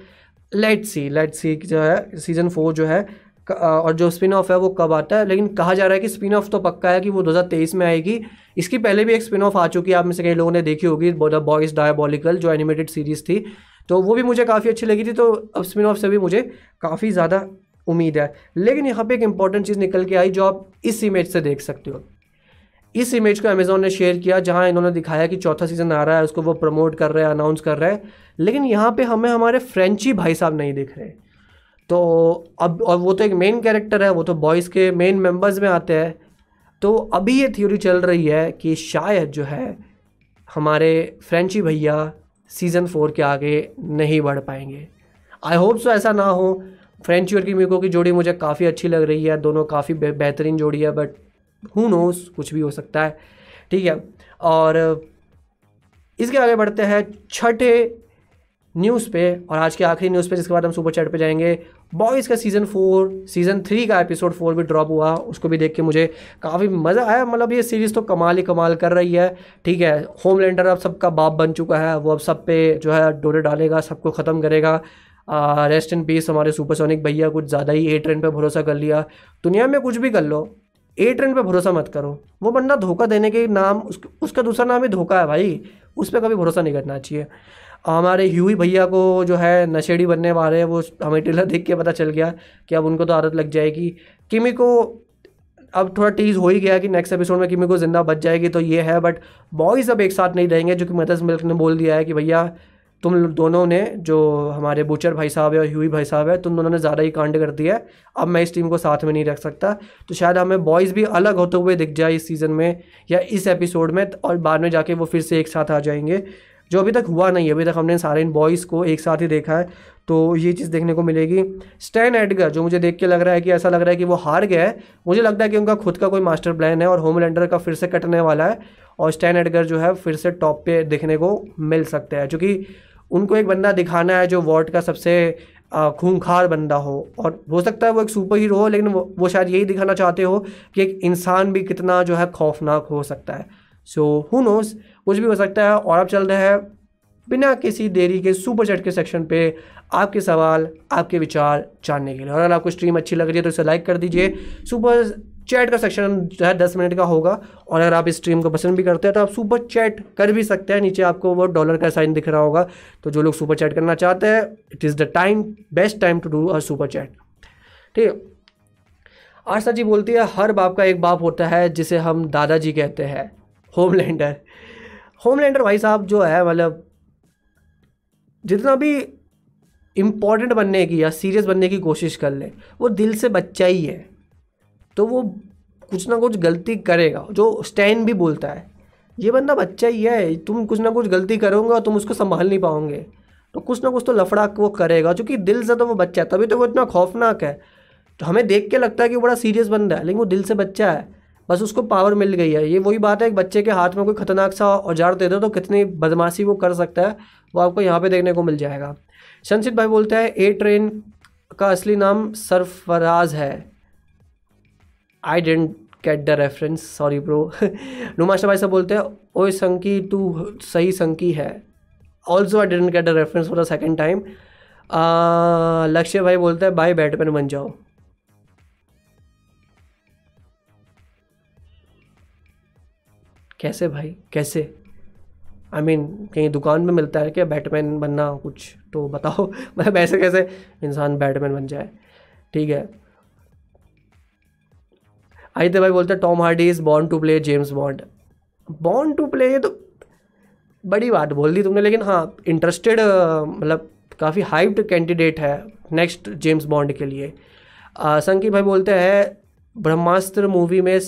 S1: let see let see जो है सीज़न फोर जो है और जो स्पिन ऑफ़ है वो कब आता है? लेकिन कहा जा रहा है कि स्पिन ऑफ़ तो पक्का है कि वो 2023 में आएगी। इसकी पहले भी एक स्पिन ऑफ़ आ चुकी है, आप में से कई लोगों ने देखी होगी द बॉयज़ डायबॉलिकल जो एनिमेटेड सीरीज़ थी। तो वो भी मुझे काफ़ी अच्छी लगी थी तो अब स्पिन ऑफ़ से भी मुझे काफ़ी ज़्यादा उम्मीद है। लेकिन यहाँ पे एक इंपॉर्टेंट चीज़ निकल के आई, जो आप इस इमेज से देख सकते हो। इस इमेज को अमेजोन ने शेयर किया, जहाँ इन्होंने दिखाया कि चौथा सीज़न आ रहा है, उसको वो प्रमोट कर रहे हैं अनाउंस कर रहे हैं। लेकिन यहाँ पे हमें हमारे फ्रेंची भाई साहब नहीं दिख रहे। तो अब, और वो तो एक मेन कैरेक्टर है, वो तो बॉयज़ के मेन मेंबर्स में आते हैं। तो अभी ये थ्योरी चल रही है कि शायद जो है, हमारे फ्रेंची भैया सीज़न फोर के आगे नहीं बढ़ पाएँगे। आई होप सो ऐसा ना हो। फ्रेंची और कीमिको की जोड़ी मुझे काफ़ी अच्छी लग रही है, दोनों काफ़ी बेहतरीन जोड़ी है बट हु नोस कुछ भी हो सकता है। ठीक है, और इसके आगे बढ़ते हैं छठे न्यूज़ पे और आज के आखिरी न्यूज़ पे जिसके बाद हम सुपर चैट पे जाएँगे। बॉयज़ का सीज़न फोर सीज़न थ्री का एपिसोड फोर भी ड्रॉप हुआ उसको भी देख के मुझे काफ़ी मज़ा आया। मतलब ये सीरीज़ तो कमाल ही कमाल कर रही है ठीक है। होम लेंडर अब सबका बाप बन चुका है वो अब सब पे जो है डोरे डालेगा सबको ख़त्म करेगा। रेस्ट इन पीस हमारे सुपरसोनिक भैया कुछ ज़्यादा ही ए ट्रेन पर भरोसा कर लिया। दुनिया में कुछ भी कर लो ए ट्रेन पे भरोसा मत करो। वो बंदा धोखा देने के नाम उस, उसका दूसरा नाम ही धोखा है भाई। उस पर कभी भरोसा नहीं करना चाहिए। हमारे ह्यूई भैया को जो है नशेड़ी बनने वाले हैं, वो हमें टेलर देख के पता चल गया कि अब उनको तो आदत लग जाएगी। किमी को अब थोड़ा टीज हो ही गया कि नेक्स्ट एपिसोड में किमी को ज़िंदा बच जाएगी तो ये है बट बॉयज़ अब एक साथ नहीं रहेंगे, जो कि मदर्स मिल्क ने बोल दिया है कि भैया, तुम दोनों ने, जो हमारे बुचर भाई साहब है और ह्यूई भाई साहब है, तुम दोनों ने ज़्यादा ही कांड कर दिया है, अब मैं इस टीम को साथ में नहीं रख सकता। तो शायद हमें बॉयज़ भी अलग होते हुए दिख जाए इस सीज़न में या इस एपिसोड में, और बाद में जाके वो फिर से एक साथ आ जाएँगे। जो अभी तक हुआ नहीं है, अभी तक हमने सारे इन बॉयज़ को एक साथ ही देखा है तो ये चीज़ देखने को मिलेगी। स्टैन एडगर जो मुझे देख के लग रहा है कि ऐसा लग रहा है कि वो हार गया है, मुझे लगता है कि उनका खुद का कोई मास्टर प्लान है और होमलैंडर का फिर से कटने वाला है और स्टैन एडगर जो है फिर से टॉप पे देखने को मिल सकता है, क्योंकि उनको एक बंदा दिखाना है जो वॉर्ड का सबसे खूंखार बंदा हो और हो सकता है वो एक सुपर हीरो हो, लेकिन वो वो शायद यही दिखाना चाहते हो कि एक इंसान भी कितना जो है खौफनाक हो सकता है। सो हु नोस कुछ भी हो सकता है और अब चल रहे हैं बिना किसी देरी के सुपर चैट के सेक्शन पे आपके सवाल, आपके विचार जानने के लिए। और अगर आपको स्ट्रीम अच्छी लग रही है तो इसे लाइक कर दीजिए। सुपर चैट का सेक्शन जो है दस मिनट का होगा और अगर आप इस स्ट्रीम को पसंद भी करते हैं तो आप सुपर चैट कर भी सकते हैं। नीचे आपको वो डॉलर का साइन दिख रहा होगा। तो जो लोग सुपर चैट करना चाहते हैं it is the time best time to do a super chat ठीक है? आशा जी बोलती है, हर बाप का एक बाप होता है, जिसे हम दादाजी कहते हैं, होमलैंडर। होमलैंडर भाई साहब जो है मतलब जितना भी इंपॉर्टेंट बनने की या सीरियस बनने की कोशिश कर ले, वो दिल से बच्चा ही है। तो वो कुछ ना कुछ गलती करेगा, जो स्टैन भी बोलता है, ये बंदा बच्चा ही है, तुम कुछ ना कुछ गलती करोगे और तुम उसको संभाल नहीं पाओगे। तो कुछ ना कुछ तो लफड़ा वो करेगा, क्योंकि दिल से तो वो बच्चा है, तभी तो वो इतना खौफनाक है। तो हमें देख के लगता है कि बड़ा सीरियस बंदा है, लेकिन वो दिल से बच्चा है। बस उसको पावर मिल गई है। ये वही बात है, एक बच्चे के हाथ में कोई खतरनाक सा औज़ार दे दो तो कितनी बदमाशी वो कर सकता है, वो आपको यहाँ पे देखने को मिल जाएगा। संसित भाई बोलते हैं ए ट्रेन का असली नाम सरफराज है। I didn't get the reference sorry bro Numasha भाई साहब बोलते हैं ओ संकी, तू सही संकी है। Also I didn't get the reference for the second time Lakshya भाई बोलते हैं बाय बैटमैन बन जाओ। कैसे भाई? कैसे? आई I मीन mean, कहीं दुकान में मिलता है क्या? बैटमैन बनना कुछ? तो बताओ। मतलब ऐसे कैसे इंसान बैटमैन बन जाए? ठीक है। आदित्य भाई बोलते हैं Tom Hardy is born to play James Bond born to play ये तो बड़ी बात बोल दी तुमने लेकिन हाँ इंटरेस्टेड मतलब काफ़ी हाइप्ड कैंडिडेट है नेक्स्ट जेम्स बॉन्ड के लिए। संकी भाई बोलते हैं ब्रह्मास्त्र मूवी में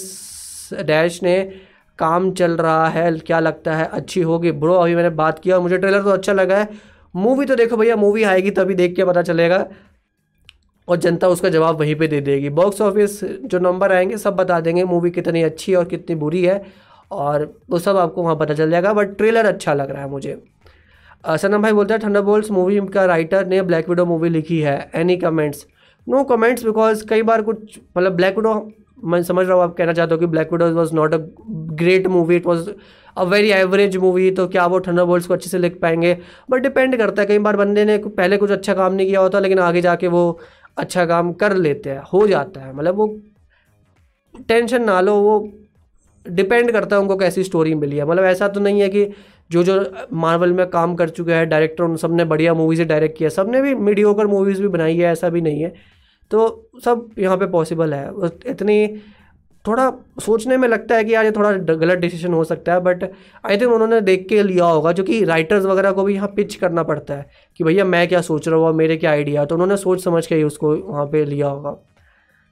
S1: डैश ने काम चल रहा है, क्या लगता है, अच्छी होगी? ब्रो, अभी मैंने बात किया और मुझे ट्रेलर तो अच्छा लगा है। मूवी तो देखो भैया, मूवी आएगी तभी देख के पता चलेगा। और जनता उसका जवाब वहीं पे दे देगी। बॉक्स ऑफ़िस जो नंबर आएँगे, सब बता देंगे मूवी कितनी अच्छी और कितनी बुरी है। और वो सब आपको वहाँ पता चल जाएगा बट ट्रेलर अच्छा लग रहा है मुझे। सनम भाई बोलते हैं थंडर मूवी का राइटर ने ब्लैक विडो मूवी लिखी है। Any comments no comments because कई बार कुछ मतलब ब्लैक विडो मैं समझ रहा हूँ आप कहना चाहते हो कि black widow was not a great movie it was a very average movie तो क्या वो थंडर बोल्ट को अच्छे से लिख पाएँगे? बट डिपेंड करता है, कई बार बंदे ने पहले कुछ अच्छा काम नहीं किया होता, लेकिन आगे जाके वो अच्छा काम कर लेते हैं, हो जाता है। मतलब वो टेंशन ना लो, वो डिपेंड करता है उनको कैसी स्टोरी मिली है। मतलब ऐसा तो नहीं है कि जो जो मार्वल में काम कर चुके हैं डायरेक्टर उन सबने बढ़िया मूवीज़ डायरेक्ट किया सबने भी मीडियोकर मूवीज़ भी बनाई है, ऐसा भी नहीं है। तो सब यहाँ पे पॉसिबल है। इतनी थोड़ा सोचने में लगता है कि यार ये थोड़ा गलत डिसीज़न हो सकता है बट आई थिंक उन्होंने देख के लिया होगा, जो कि राइटर्स वगैरह को भी यहाँ पिच करना पड़ता है कि भैया मैं क्या सोच रहा हूँ मेरे क्या आइडिया तो उन्होंने सोच समझ के ही उसको वहाँ पे लिया होगा।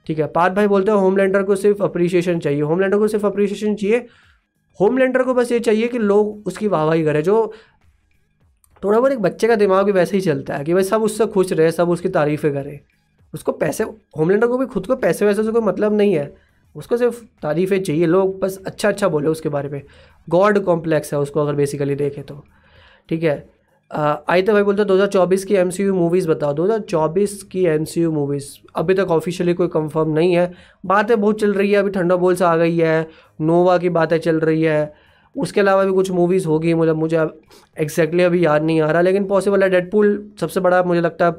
S1: ठीक है, पार्थ भाई बोलते हैं होमलैंडर को सिर्फ़ अप्रिसिएशन चाहिए। होमलैंडर को सिर्फ़ अप्रिसिएशन चाहिए होमलैंडर को बस ये चाहिए कि लोग उसकी वाहवाही करें, जो थोड़ा बहुत एक बच्चे का दिमाग भी वैसे ही चलता है कि भाई सब उससे खुश रहे, सब उसकी तारीफ़ें करें। उसको पैसे, होम होमलैंडर को भी खुद को पैसे वैसे से कोई मतलब नहीं है। उसको सिर्फ़ तारीफ़ें चाहिए, लोग बस अच्छा अच्छा बोले उसके बारे में। गॉड कॉम्प्लेक्स है उसको अगर बेसिकली देखें तो। ठीक है? आई तो भाई बोलते दो हज़ार चौबीस की एम सी यू मूवीज़ बताओ। दो हज़ार चौबीस की एम सी यू मूवीज़ अभी तक ऑफिशियली कोई कंफर्म नहीं है। बातें बहुत चल रही है, अभी ठंडा बोल्स आ गई है नोवा की बातें चल रही है। उसके अलावा भी कुछ मूवीज़ होगी मतलब मुझे मुझे एग्जैक्टली अभी याद नहीं आ रहा, लेकिन पॉसिबल है डेडपुल सबसे बड़ा, मुझे लगता है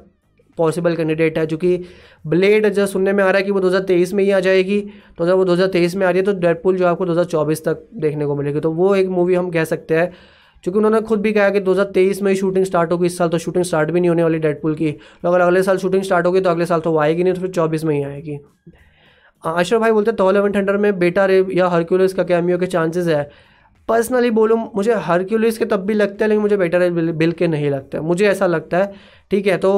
S1: पॉसिबल कैंडिडेट है, क्योंकि ब्लेड जो सुनने में आ रहा है कि वो 2023 में ही आ जाएगी। तो अगर वो 2023 में आ रही है तो डेडपुल जो आपको 2024 तक देखने को मिलेगी। तो वो एक मूवी हम कह सकते हैं क्योंकि उन्होंने खुद भी कहा कि 2023 में ही शूटिंग स्टार्ट होगी, इस साल तो शूटिंग स्टार्ट भी नहीं होने वाली डेडपुल की। तो अगर अगले साल शूटिंग स्टार्ट होगी तो अगले साल तो आएगी नहीं तो फिर चौबीस में ही आएगी। आशर भाई बोलते हैं तो एलेवन थंडर में बेटा रे या हरक्यूलिस का कैमियो के चांसेस है। पर्सनली बोलूँ, मुझे हरक्यूलिस के तब भी लगते हैं, लेकिन मुझे बेटा रे बिल के नहीं लगता। मुझे ऐसा लगता है, ठीक है तो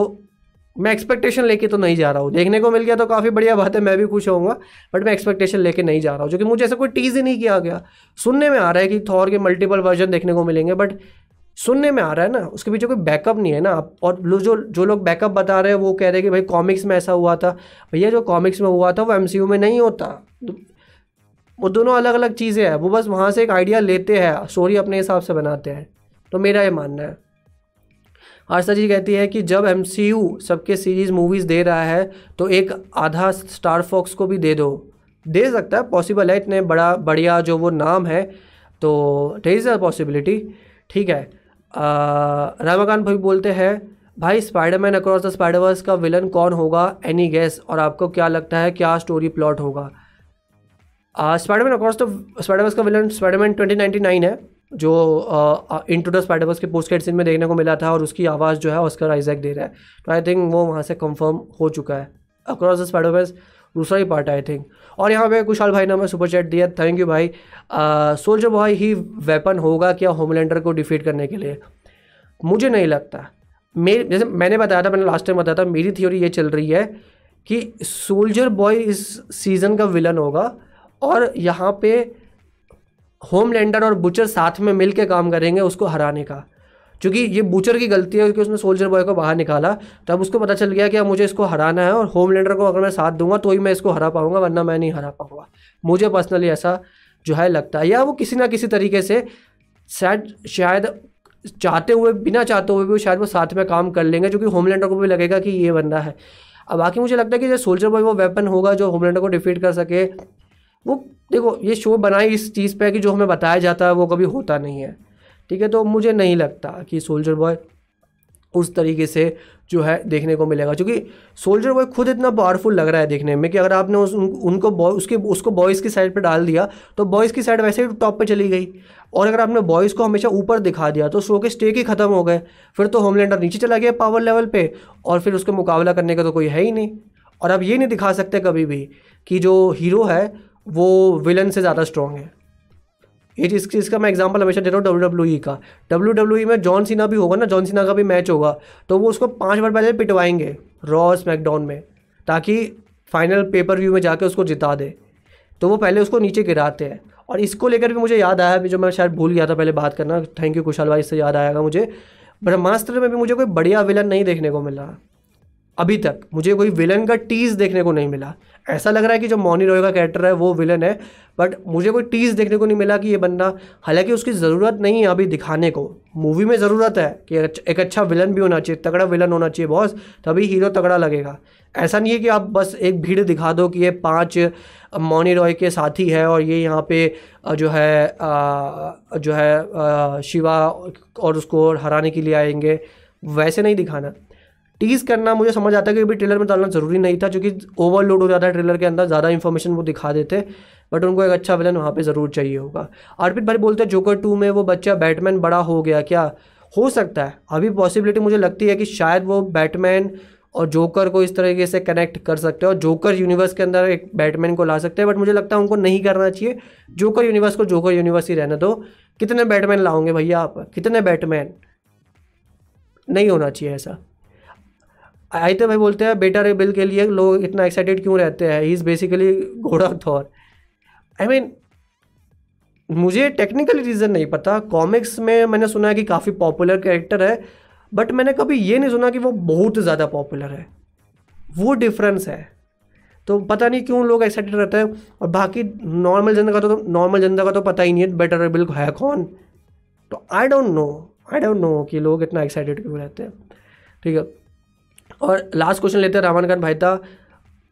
S1: मैं एक्सपेक्टेशन लेके तो नहीं जा रहा हूँ। देखने को मिल गया तो काफ़ी बढ़िया बात है, मैं भी खुश होऊँगा बट मैं एक्सपेक्टेशन लेके नहीं जा रहा हूँ क्योंकि मुझे ऐसा कोई टीज़ ही नहीं किया गया। सुनने में आ रहा है कि थॉर के मल्टीपल वर्जन देखने को मिलेंगे बट सुनने में आ रहा है ना, उसके पीछे कोई बैकअप नहीं है ना। और जो जो लोग बैकअप बता रहे हैं, वो कह रहे हैं कि भाई कॉमिक्स में ऐसा हुआ था। भैया, जो कॉमिक्स में हुआ था, वो एमसीयू में नहीं होता। वो दोनों अलग अलग चीज़ें हैं, वो बस वहाँ से एक आइडिया लेते हैं स्टोरी अपने हिसाब से बनाते हैं। तो मेरा ये मानना है। आशा जी कहती है कि जब एम सबके सीरीज़ मूवीज़ दे रहा है तो एक आधा स्टार फॉक्स को भी दे दो। दे सकता है पॉसिबल है, इतने बड़ा, बढ़िया जो वो नाम है तो देर इज़ अ पॉसिबिलिटी ठीक है। रामाकांत भाई बोलते हैं, भाई स्पाइडरमैन अक्रॉस द स्पाइडरवर्स का विलन कौन होगा? एनी गैस और आपको क्या लगता है, क्या स्टोरी प्लॉट होगा? स्पाइडरमैन अक्रॉस द स्पाइडरवर्स का विलन स्पाइडरमैन 2099 है। जो इंटू द स्पाइडरवर्स के पोस्ट कैट सीन में देखने को मिला था और उसकी आवाज़ जो है ऑस्कर आइजैक दे रहा है। तो आई थिंक वो वहाँ से कंफर्म हो चुका है। अक्रॉस द स्पाइडरवर्स दूसरा ही पार्ट आई थिंक और यहाँ पे कुशाल भाई ने हमें सुपर चैट दिया। थैंक यू भाई। सोल्जर बॉय ही वेपन होगा क्या होमलैंडर को डिफीट करने के लिए? मुझे नहीं लगता। मेरे, जैसे मैंने बताया था, मैंने लास्ट टाइम बताया था, मेरी थ्योरी ये चल रही है कि सोल्जर बॉय इस सीज़न का विलन होगा और यहाँ पे होमलैंडर और बुचर साथ में मिल के काम करेंगे उसको हराने का। क्योंकि ये बूचर की गलती है, क्योंकि उसने सोल्जर बॉय को बाहर निकाला, तब उसको पता चल गया कि अब मुझे इसको हराना है और होमलैंडर को अगर मैं साथ दूँगा तो ही मैं इसको हरा पाऊँगा, वरना मैं नहीं हरा पाऊँगा। मुझे पर्सनली ऐसा जो है लगता है। या वो किसी ना किसी तरीके से शायद शायद चाहते हुए, बिना चाहते हुए भी शायद वो साथ में काम कर लेंगे क्योंकि होमलैंडर को भी लगेगा कि ये बंदा है। अब बाकी मुझे लगता है कि जो सोल्जर बॉय वो वेपन होगा, जो होमलैंडर को डिफीट कर सके वो देखो ये शो बनाई इस चीज़ पे कि जो हमें बताया जाता है वो कभी होता नहीं है। ठीक है तो मुझे नहीं लगता कि सोल्जर बॉय उस तरीके से जो है देखने को मिलेगा क्योंकि सोल्जर बॉय खुद इतना पावरफुल लग रहा है देखने में कि अगर आपने उस उन, उनको बॉय उसके उसको बॉयज़ की साइड पे डाल दिया तो बॉयज़ की साइड वैसे ही टॉप पे चली गई। और अगर आपने बॉयज़ को हमेशा ऊपर दिखा दिया तो शो के स्टेक ही ख़त्म हो गए। फिर तो होमलैंडर नीचे चला गया पावर लेवल पर और फिर उसका मुकाबला करने का तो कोई है ही नहीं। और आप ये नहीं दिखा सकते कभी भी कि जो हीरो है वो विलन से ज़्यादा स्ट्रॉन्ग है। ये चीज़ इसका मैं एग्जांपल हमेशा देता हूँ डब्ल्यू ई का। डब्ल्यू डब्ल्यू ई में जॉन सीना भी होगा ना जॉन सीना का भी मैच होगा तो वो उसको पाँच बार पहले पिटवाएँगे रॉ स्मैकडाउन में, ताकि फाइनल पेपर व्यू में जाके उसको जिता दे। तो वो पहले उसको नीचे गिराते हैं। और इसको लेकर भी मुझे याद आया जो मैं शायद भूल गया था पहले बात करना थैंक यू कुशाल भाई इससे याद आएगा मुझे। ब्रह्मास्त्र में भी मुझे कोई बढ़िया विलन नहीं देखने को मिला। अभी तक मुझे कोई विलन का टीज़ देखने को नहीं मिला। ऐसा लग रहा है कि जो मौनी रॉय का कैरेक्टर है, वो विलन है बट मुझे कोई टीज़ देखने को नहीं मिला कि ये बंदा, हालाँकि उसकी ज़रूरत नहीं है अभी दिखाने को। मूवी में ज़रूरत है कि एक अच्छा विलन भी होना चाहिए, तगड़ा विलन होना चाहिए बॉस तभी हीरो तगड़ा लगेगा। ऐसा नहीं है कि आप बस एक भीड़ दिखा दो कि ये पाँच मौनी रॉय के साथी है और ये यहाँ पे जो है जो है शिवा और उसको हराने के लिए आएँगे। वैसे नहीं दिखाना। टीज़ करना, मुझे समझ आता है कि अभी ट्रेलर में डालना ज़रूरी नहीं था, क्योंकि ओवरलोड हो जाता है ट्रेलर के अंदर, ज़्यादा इन्फॉर्मेशन वो दिखा देते बट उनको एक अच्छा विलन वहाँ पे ज़रूर चाहिए होगा। अर्पित भाई बोलते हैं जोकर टू में वो बच्चा बैटमैन बड़ा हो गया क्या? हो सकता है। अभी पॉसिबिलिटी मुझे लगती है कि शायद वो बैटमैन और जोकर को इस तरीके से कनेक्ट कर सकते हैं और जोकर यूनिवर्स के अंदर एक बैटमैन को ला सकते हैं बट मुझे लगता है उनको नहीं करना चाहिए। जोकर यूनिवर्स को जोकर यूनिवर्स ही रहने दो। कितने बैटमैन लाओगे भैया आप? कितने बैटमैन नहीं होना चाहिए ऐसा। आयते भाई बोलते हैं, बेटा रे, बिल के लिए लोग इतना एक्साइटेड क्यों रहते हैं? ही इज़ बेसिकली घोड़ा थॉर. आई मीन मुझे टेक्निकली रीज़न नहीं पता। कॉमिक्स में मैंने सुना है कि काफ़ी पॉपुलर कैरेक्टर है बट मैंने कभी ये नहीं सुना कि वो बहुत ज़्यादा पॉपुलर है। वो डिफरेंस है। तो पता नहीं क्यों लोग एक्साइटेड रहते हैं, और बाकी नॉर्मल जनता का तो नॉर्मल जनता का तो पता ही नहीं है बेटर बिल है कौन? तो I don't know I don't know कि लोग इतना एक्साइटेड क्यों रहते हैं। ठीक है। और लास्ट क्वेश्चन लेते हैं रामन खान भाई था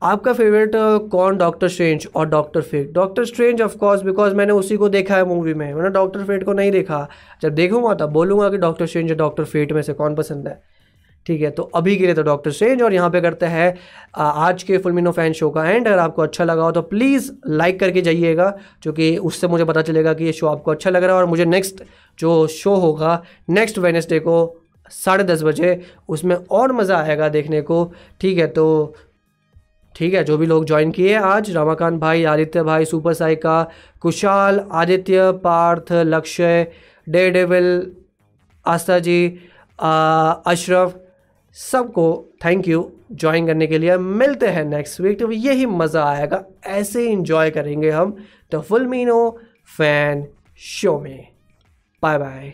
S1: आपका फेवरेट कौन डॉक्टर स्ट्रेंज और doctor fate doctor strange of course because मैंने उसी को देखा है मूवी में। मैंने डॉक्टर फेट को नहीं देखा। जब देखूँगा तब बोलूँगा कि डॉक्टर स्ट्रेंज और डॉक्टर फेट में से कौन पसंद है। ठीक है तो अभी के लिए तो डॉक्टर स्ट्रेंज और यहाँ पे करते हैं आज के फुलमिनो फ़ैन शो का एंड अगर आपको अच्छा लगा हो तो प्लीज़ लाइक करके जाइएगा क्योंकि उससे मुझे पता चलेगा कि ये शो आपको अच्छा लग रहा है और मुझे नेक्स्ट जो शो होगा नेक्स्ट वेनेसडे को साढ़े दस बजे उसमें और मज़ा आएगा देखने को। ठीक है तो ठीक है, जो भी लोग ज्वाइन किए आज, रमाकांत भाई, आदित्य भाई सुपर साइका कुशाल, आदित्य, पार्थ, लक्ष्य डे डेविल आस्था जी अशरफ, सबको थैंक यू ज्वाइन करने के लिए। मिलते हैं नेक्स्ट वीक तो यही मज़ा आएगा। ऐसे इंजॉय करेंगे हम द फुल मीनो फ़ैन शो में। Bye bye